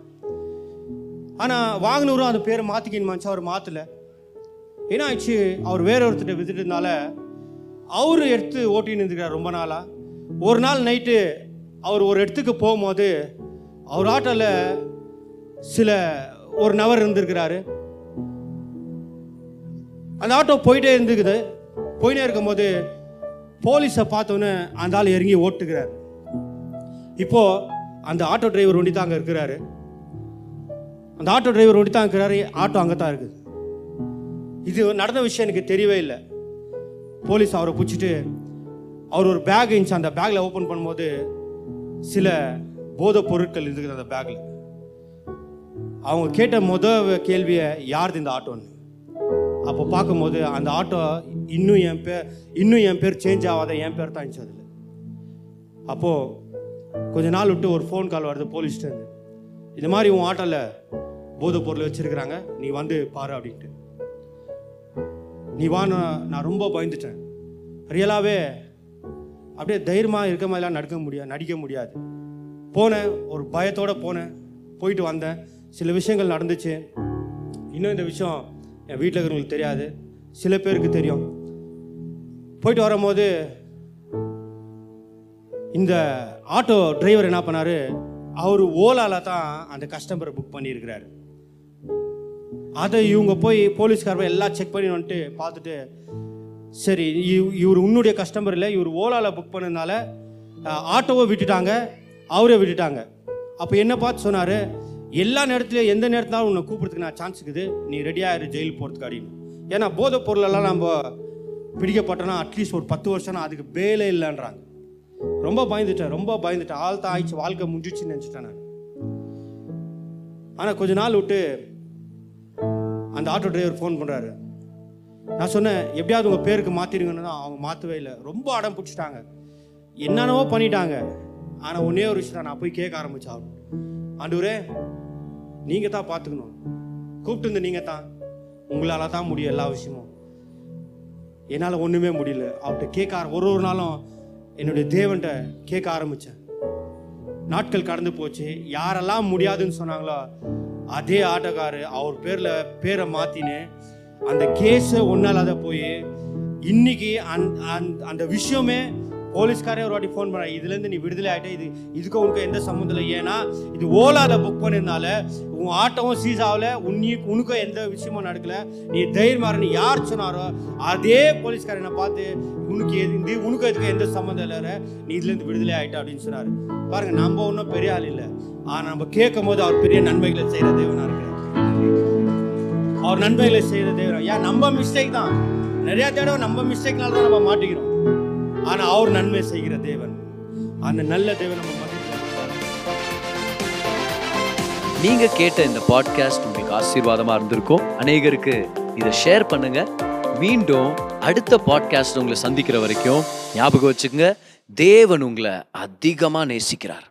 ஆனால் வாங்கினவரும் அந்த பேர் மாற்றிக்கணுமாச்சு அவர் மாற்றல என்ன ஆயிடுச்சு அவர் வேற ஒருத்தர் வித்துட்டதுனால அவரு எடுத்து ஓட்டின்னு இருந்துக்கிறார் ரொம்ப நாளாக ஒரு நாள் நைட்டு அவர் ஒரு இடத்துக்கு போகும்போது அவர் ஆட்டோவில் சில ஒரு நபர் இருந்திருக்கிறாரு. அந்த ஆட்டோ போயிட்டே இருந்துக்குது. போயினே இருக்கும்போது போலீஸை பார்த்தோன்னே அந்த ஆள் இறங்கி ஓட்டுக்கிறார் இப்போ அந்த ஆட்டோ டிரைவர் ஒண்டி தான் அங்கே இருக்கிறாரு. அந்த ஆட்டோ டிரைவர் ஒண்டி தான் இருக்கிறாரு ஆட்டோ அங்கே தான் இருக்குது. இது நடந்த விஷயம் எனக்கு தெரியவே இல்லை. போலீஸ் அவரை பிடிச்சிட்டு அவர் ஒரு பேக் இருந்துச்சு அந்த பேக்கில் ஓப்பன் பண்ணும்போது சில போதைப் பொருட்கள் இருக்குது அந்த பேக்கில் அவங்க கேட்ட முத கேள்வியை யாருது இந்த ஆட்டோன்னு? அப்போ பார்க்கும்போது அந்த ஆட்டோ இன்னும் என் பேர் இன்னும் என் பேர் சேஞ்ச் ஆகாத என் பேர் தான் இருந்துச்சு அதில். அப்போது கொஞ்ச நாள் விட்டு ஒரு ஃபோன் கால் வருது போலீஸ்டேருந்து இந்த மாதிரி உன் ஆட்டோவில் போதைப் பொருள் வச்சுருக்கிறாங்க நீ வந்து பாரு அப்படின்ட்டு. நீ வா நான் ரொம்ப பயந்துட்டேன். ரியலாகவே அப்படியே தைரியமாக இருக்க மாதிரிலாம் நடக்க முடியாது நடிக்க முடியாது. போனேன் ஒரு பயத்தோடு போனேன் போயிட்டு வந்தேன். சில விஷயங்கள் நடந்துச்சு. இன்னும் இந்த விஷயம் என் வீட்டில் இருக்கிறவங்களுக்கு தெரியாது. சில பேருக்கு தெரியும். போயிட்டு வரும்போது இந்த ஆட்டோ டிரைவர் என்ன பண்ணாரு? அவர் ஓலால தான் அந்த கஸ்டமரை புக் பண்ணியிருக்கிறாரு. அதை இவங்க போய் போலீஸ்காரங்க எல்லாம் செக் பண்ணி வந்துட்டு பார்த்துட்டு சரி இவ்- இவர் உன்னுடைய கஸ்டமர் இல்லை இவர் ஓலால புக் பண்ணதுனால ஆட்டோவை விட்டுட்டாங்க அவரே விட்டுட்டாங்க. அப்போ என்ன பார்த்து சொன்னார்? எல்லா நேரத்துலையும் எந்த நேரத்தினாலும் உன்னை கூப்பிடுறதுக்கு நான் சான்ஸ் இருக்குது. நீ ரெடியாகிரு ஜெயில் போகிறதுக்கு அப்படின்னு. ஏன்னா போதைப் பொருளெல்லாம் நம்ம பிடிக்கப்பட்டோன்னா அட்லீஸ்ட் ஒரு பத்து வருஷம்னா அதுக்கு பேலே இல்லைன்றாங்க. ரொம்ப பயந்துட்டேன் ரொம்ப பயந்துட்டேன். ஆள் தான் ஆயிடுச்சு வாழ்க்கை முடிஞ்சிச்சுன்னு நினச்சிட்டேன் நான். ஆனால் கொஞ்ச நாள் விட்டு அந்த ஆட்டோ டிரைவர் ஃபோன் பண்ணுறாரு நான் சொன்னேன் எப்படியாவது உங்கள் பேருக்கு மாற்றிடுங்கன்னு தான். அவங்க மாற்றவே இல்லை. ரொம்ப அடம் பிடிச்சிட்டாங்க. என்னென்னவோ பண்ணிட்டாங்க. ஆனால் ஒன்றே ஒரு விஷயம் நான் போய் கேட்க ஆரம்பிச்சேன் ஆண்டவரே நீங்கள் தான் பார்த்துக்கணும் கூப்பிட்டு இருந்த நீங்கள் தான் உங்களால் தான் முடியும் எல்லா விஷயமும். என்னால் ஒன்றுமே முடியல. அவர்கிட்ட கேட்க ஆர- ஒரு ஒரு நாளும் என்னுடைய தேவன்கிட்ட கேட்க ஆரம்பித்தேன் நாட்கள் கடந்து போச்சு. யாரெல்லாம் முடியாதுன்னு சொன்னாங்களோ அதே ஆட்டக்காரர் அவர் பேரில் பேரை மாத்தின்னு அந்த கேஸை ஒன்றால் அதை போய் இன்னைக்கு அந் அந் அந்த விஷயமே போலீஸ்காரே ஒரு வாட்டி ஃபோன் பண்ண இதுலேருந்து நீ விடுதலை ஆகிட்ட இது இதுக்கும் உனக்கு எந்த சம்மந்தம் இல்லை? ஏன்னா இது ஓலால புக் பண்ணியிருந்தால உன் ஆட்டோவும் சீஸ் ஆகல உன்னி உனக்கும் எந்த விஷயமும் நடக்கல. நீ தைரியமாறன்னு யார் சொன்னாரோ அதே போலீஸ்காரன் என்னை பார்த்து உனக்கு எது இந்த உனக்கு இதுக்கு எந்த சம்மந்தம் இல்லை நீ இதுலேருந்து விடுதலை ஆகிட்ட அப்படின்னு சொன்னார். பாருங்க நம்ம ஒன்றும் பெரிய ஆள் இல்லை. ஆனால் நம்ம கேட்கும் போது அவர் பெரிய நன்மைகளை செய்கிற தேவனாக இருக்கிறார். அவர் நன்மைகளை செய்கிற தேவனா. ஏன் நம்ம மிஸ்டேக் தான். நிறைய தடவை நம்ம மிஸ்டேக்னால தான் நம்ம மாட்டிக்கிறோம். ஆனால் அவர் நன்மை செய்கிற தேவன். அந்த நல்ல தேவன் நம்ம நீங்க கேட்ட இந்த பாட்காஸ்ட் உங்களுக்கு ஆசீர்வாதமா இருந்திருக்கும். அநேகருக்கு இதை ஷேர் பண்ணுங்க. மீண்டும் அடுத்த பாட்காஸ்ட் உங்களை சந்திக்கிற வரைக்கும் ஞாபகம் வச்சுக்கோங்க. தேவன் உங்களை அதிகமா நேசிக்கிறார்.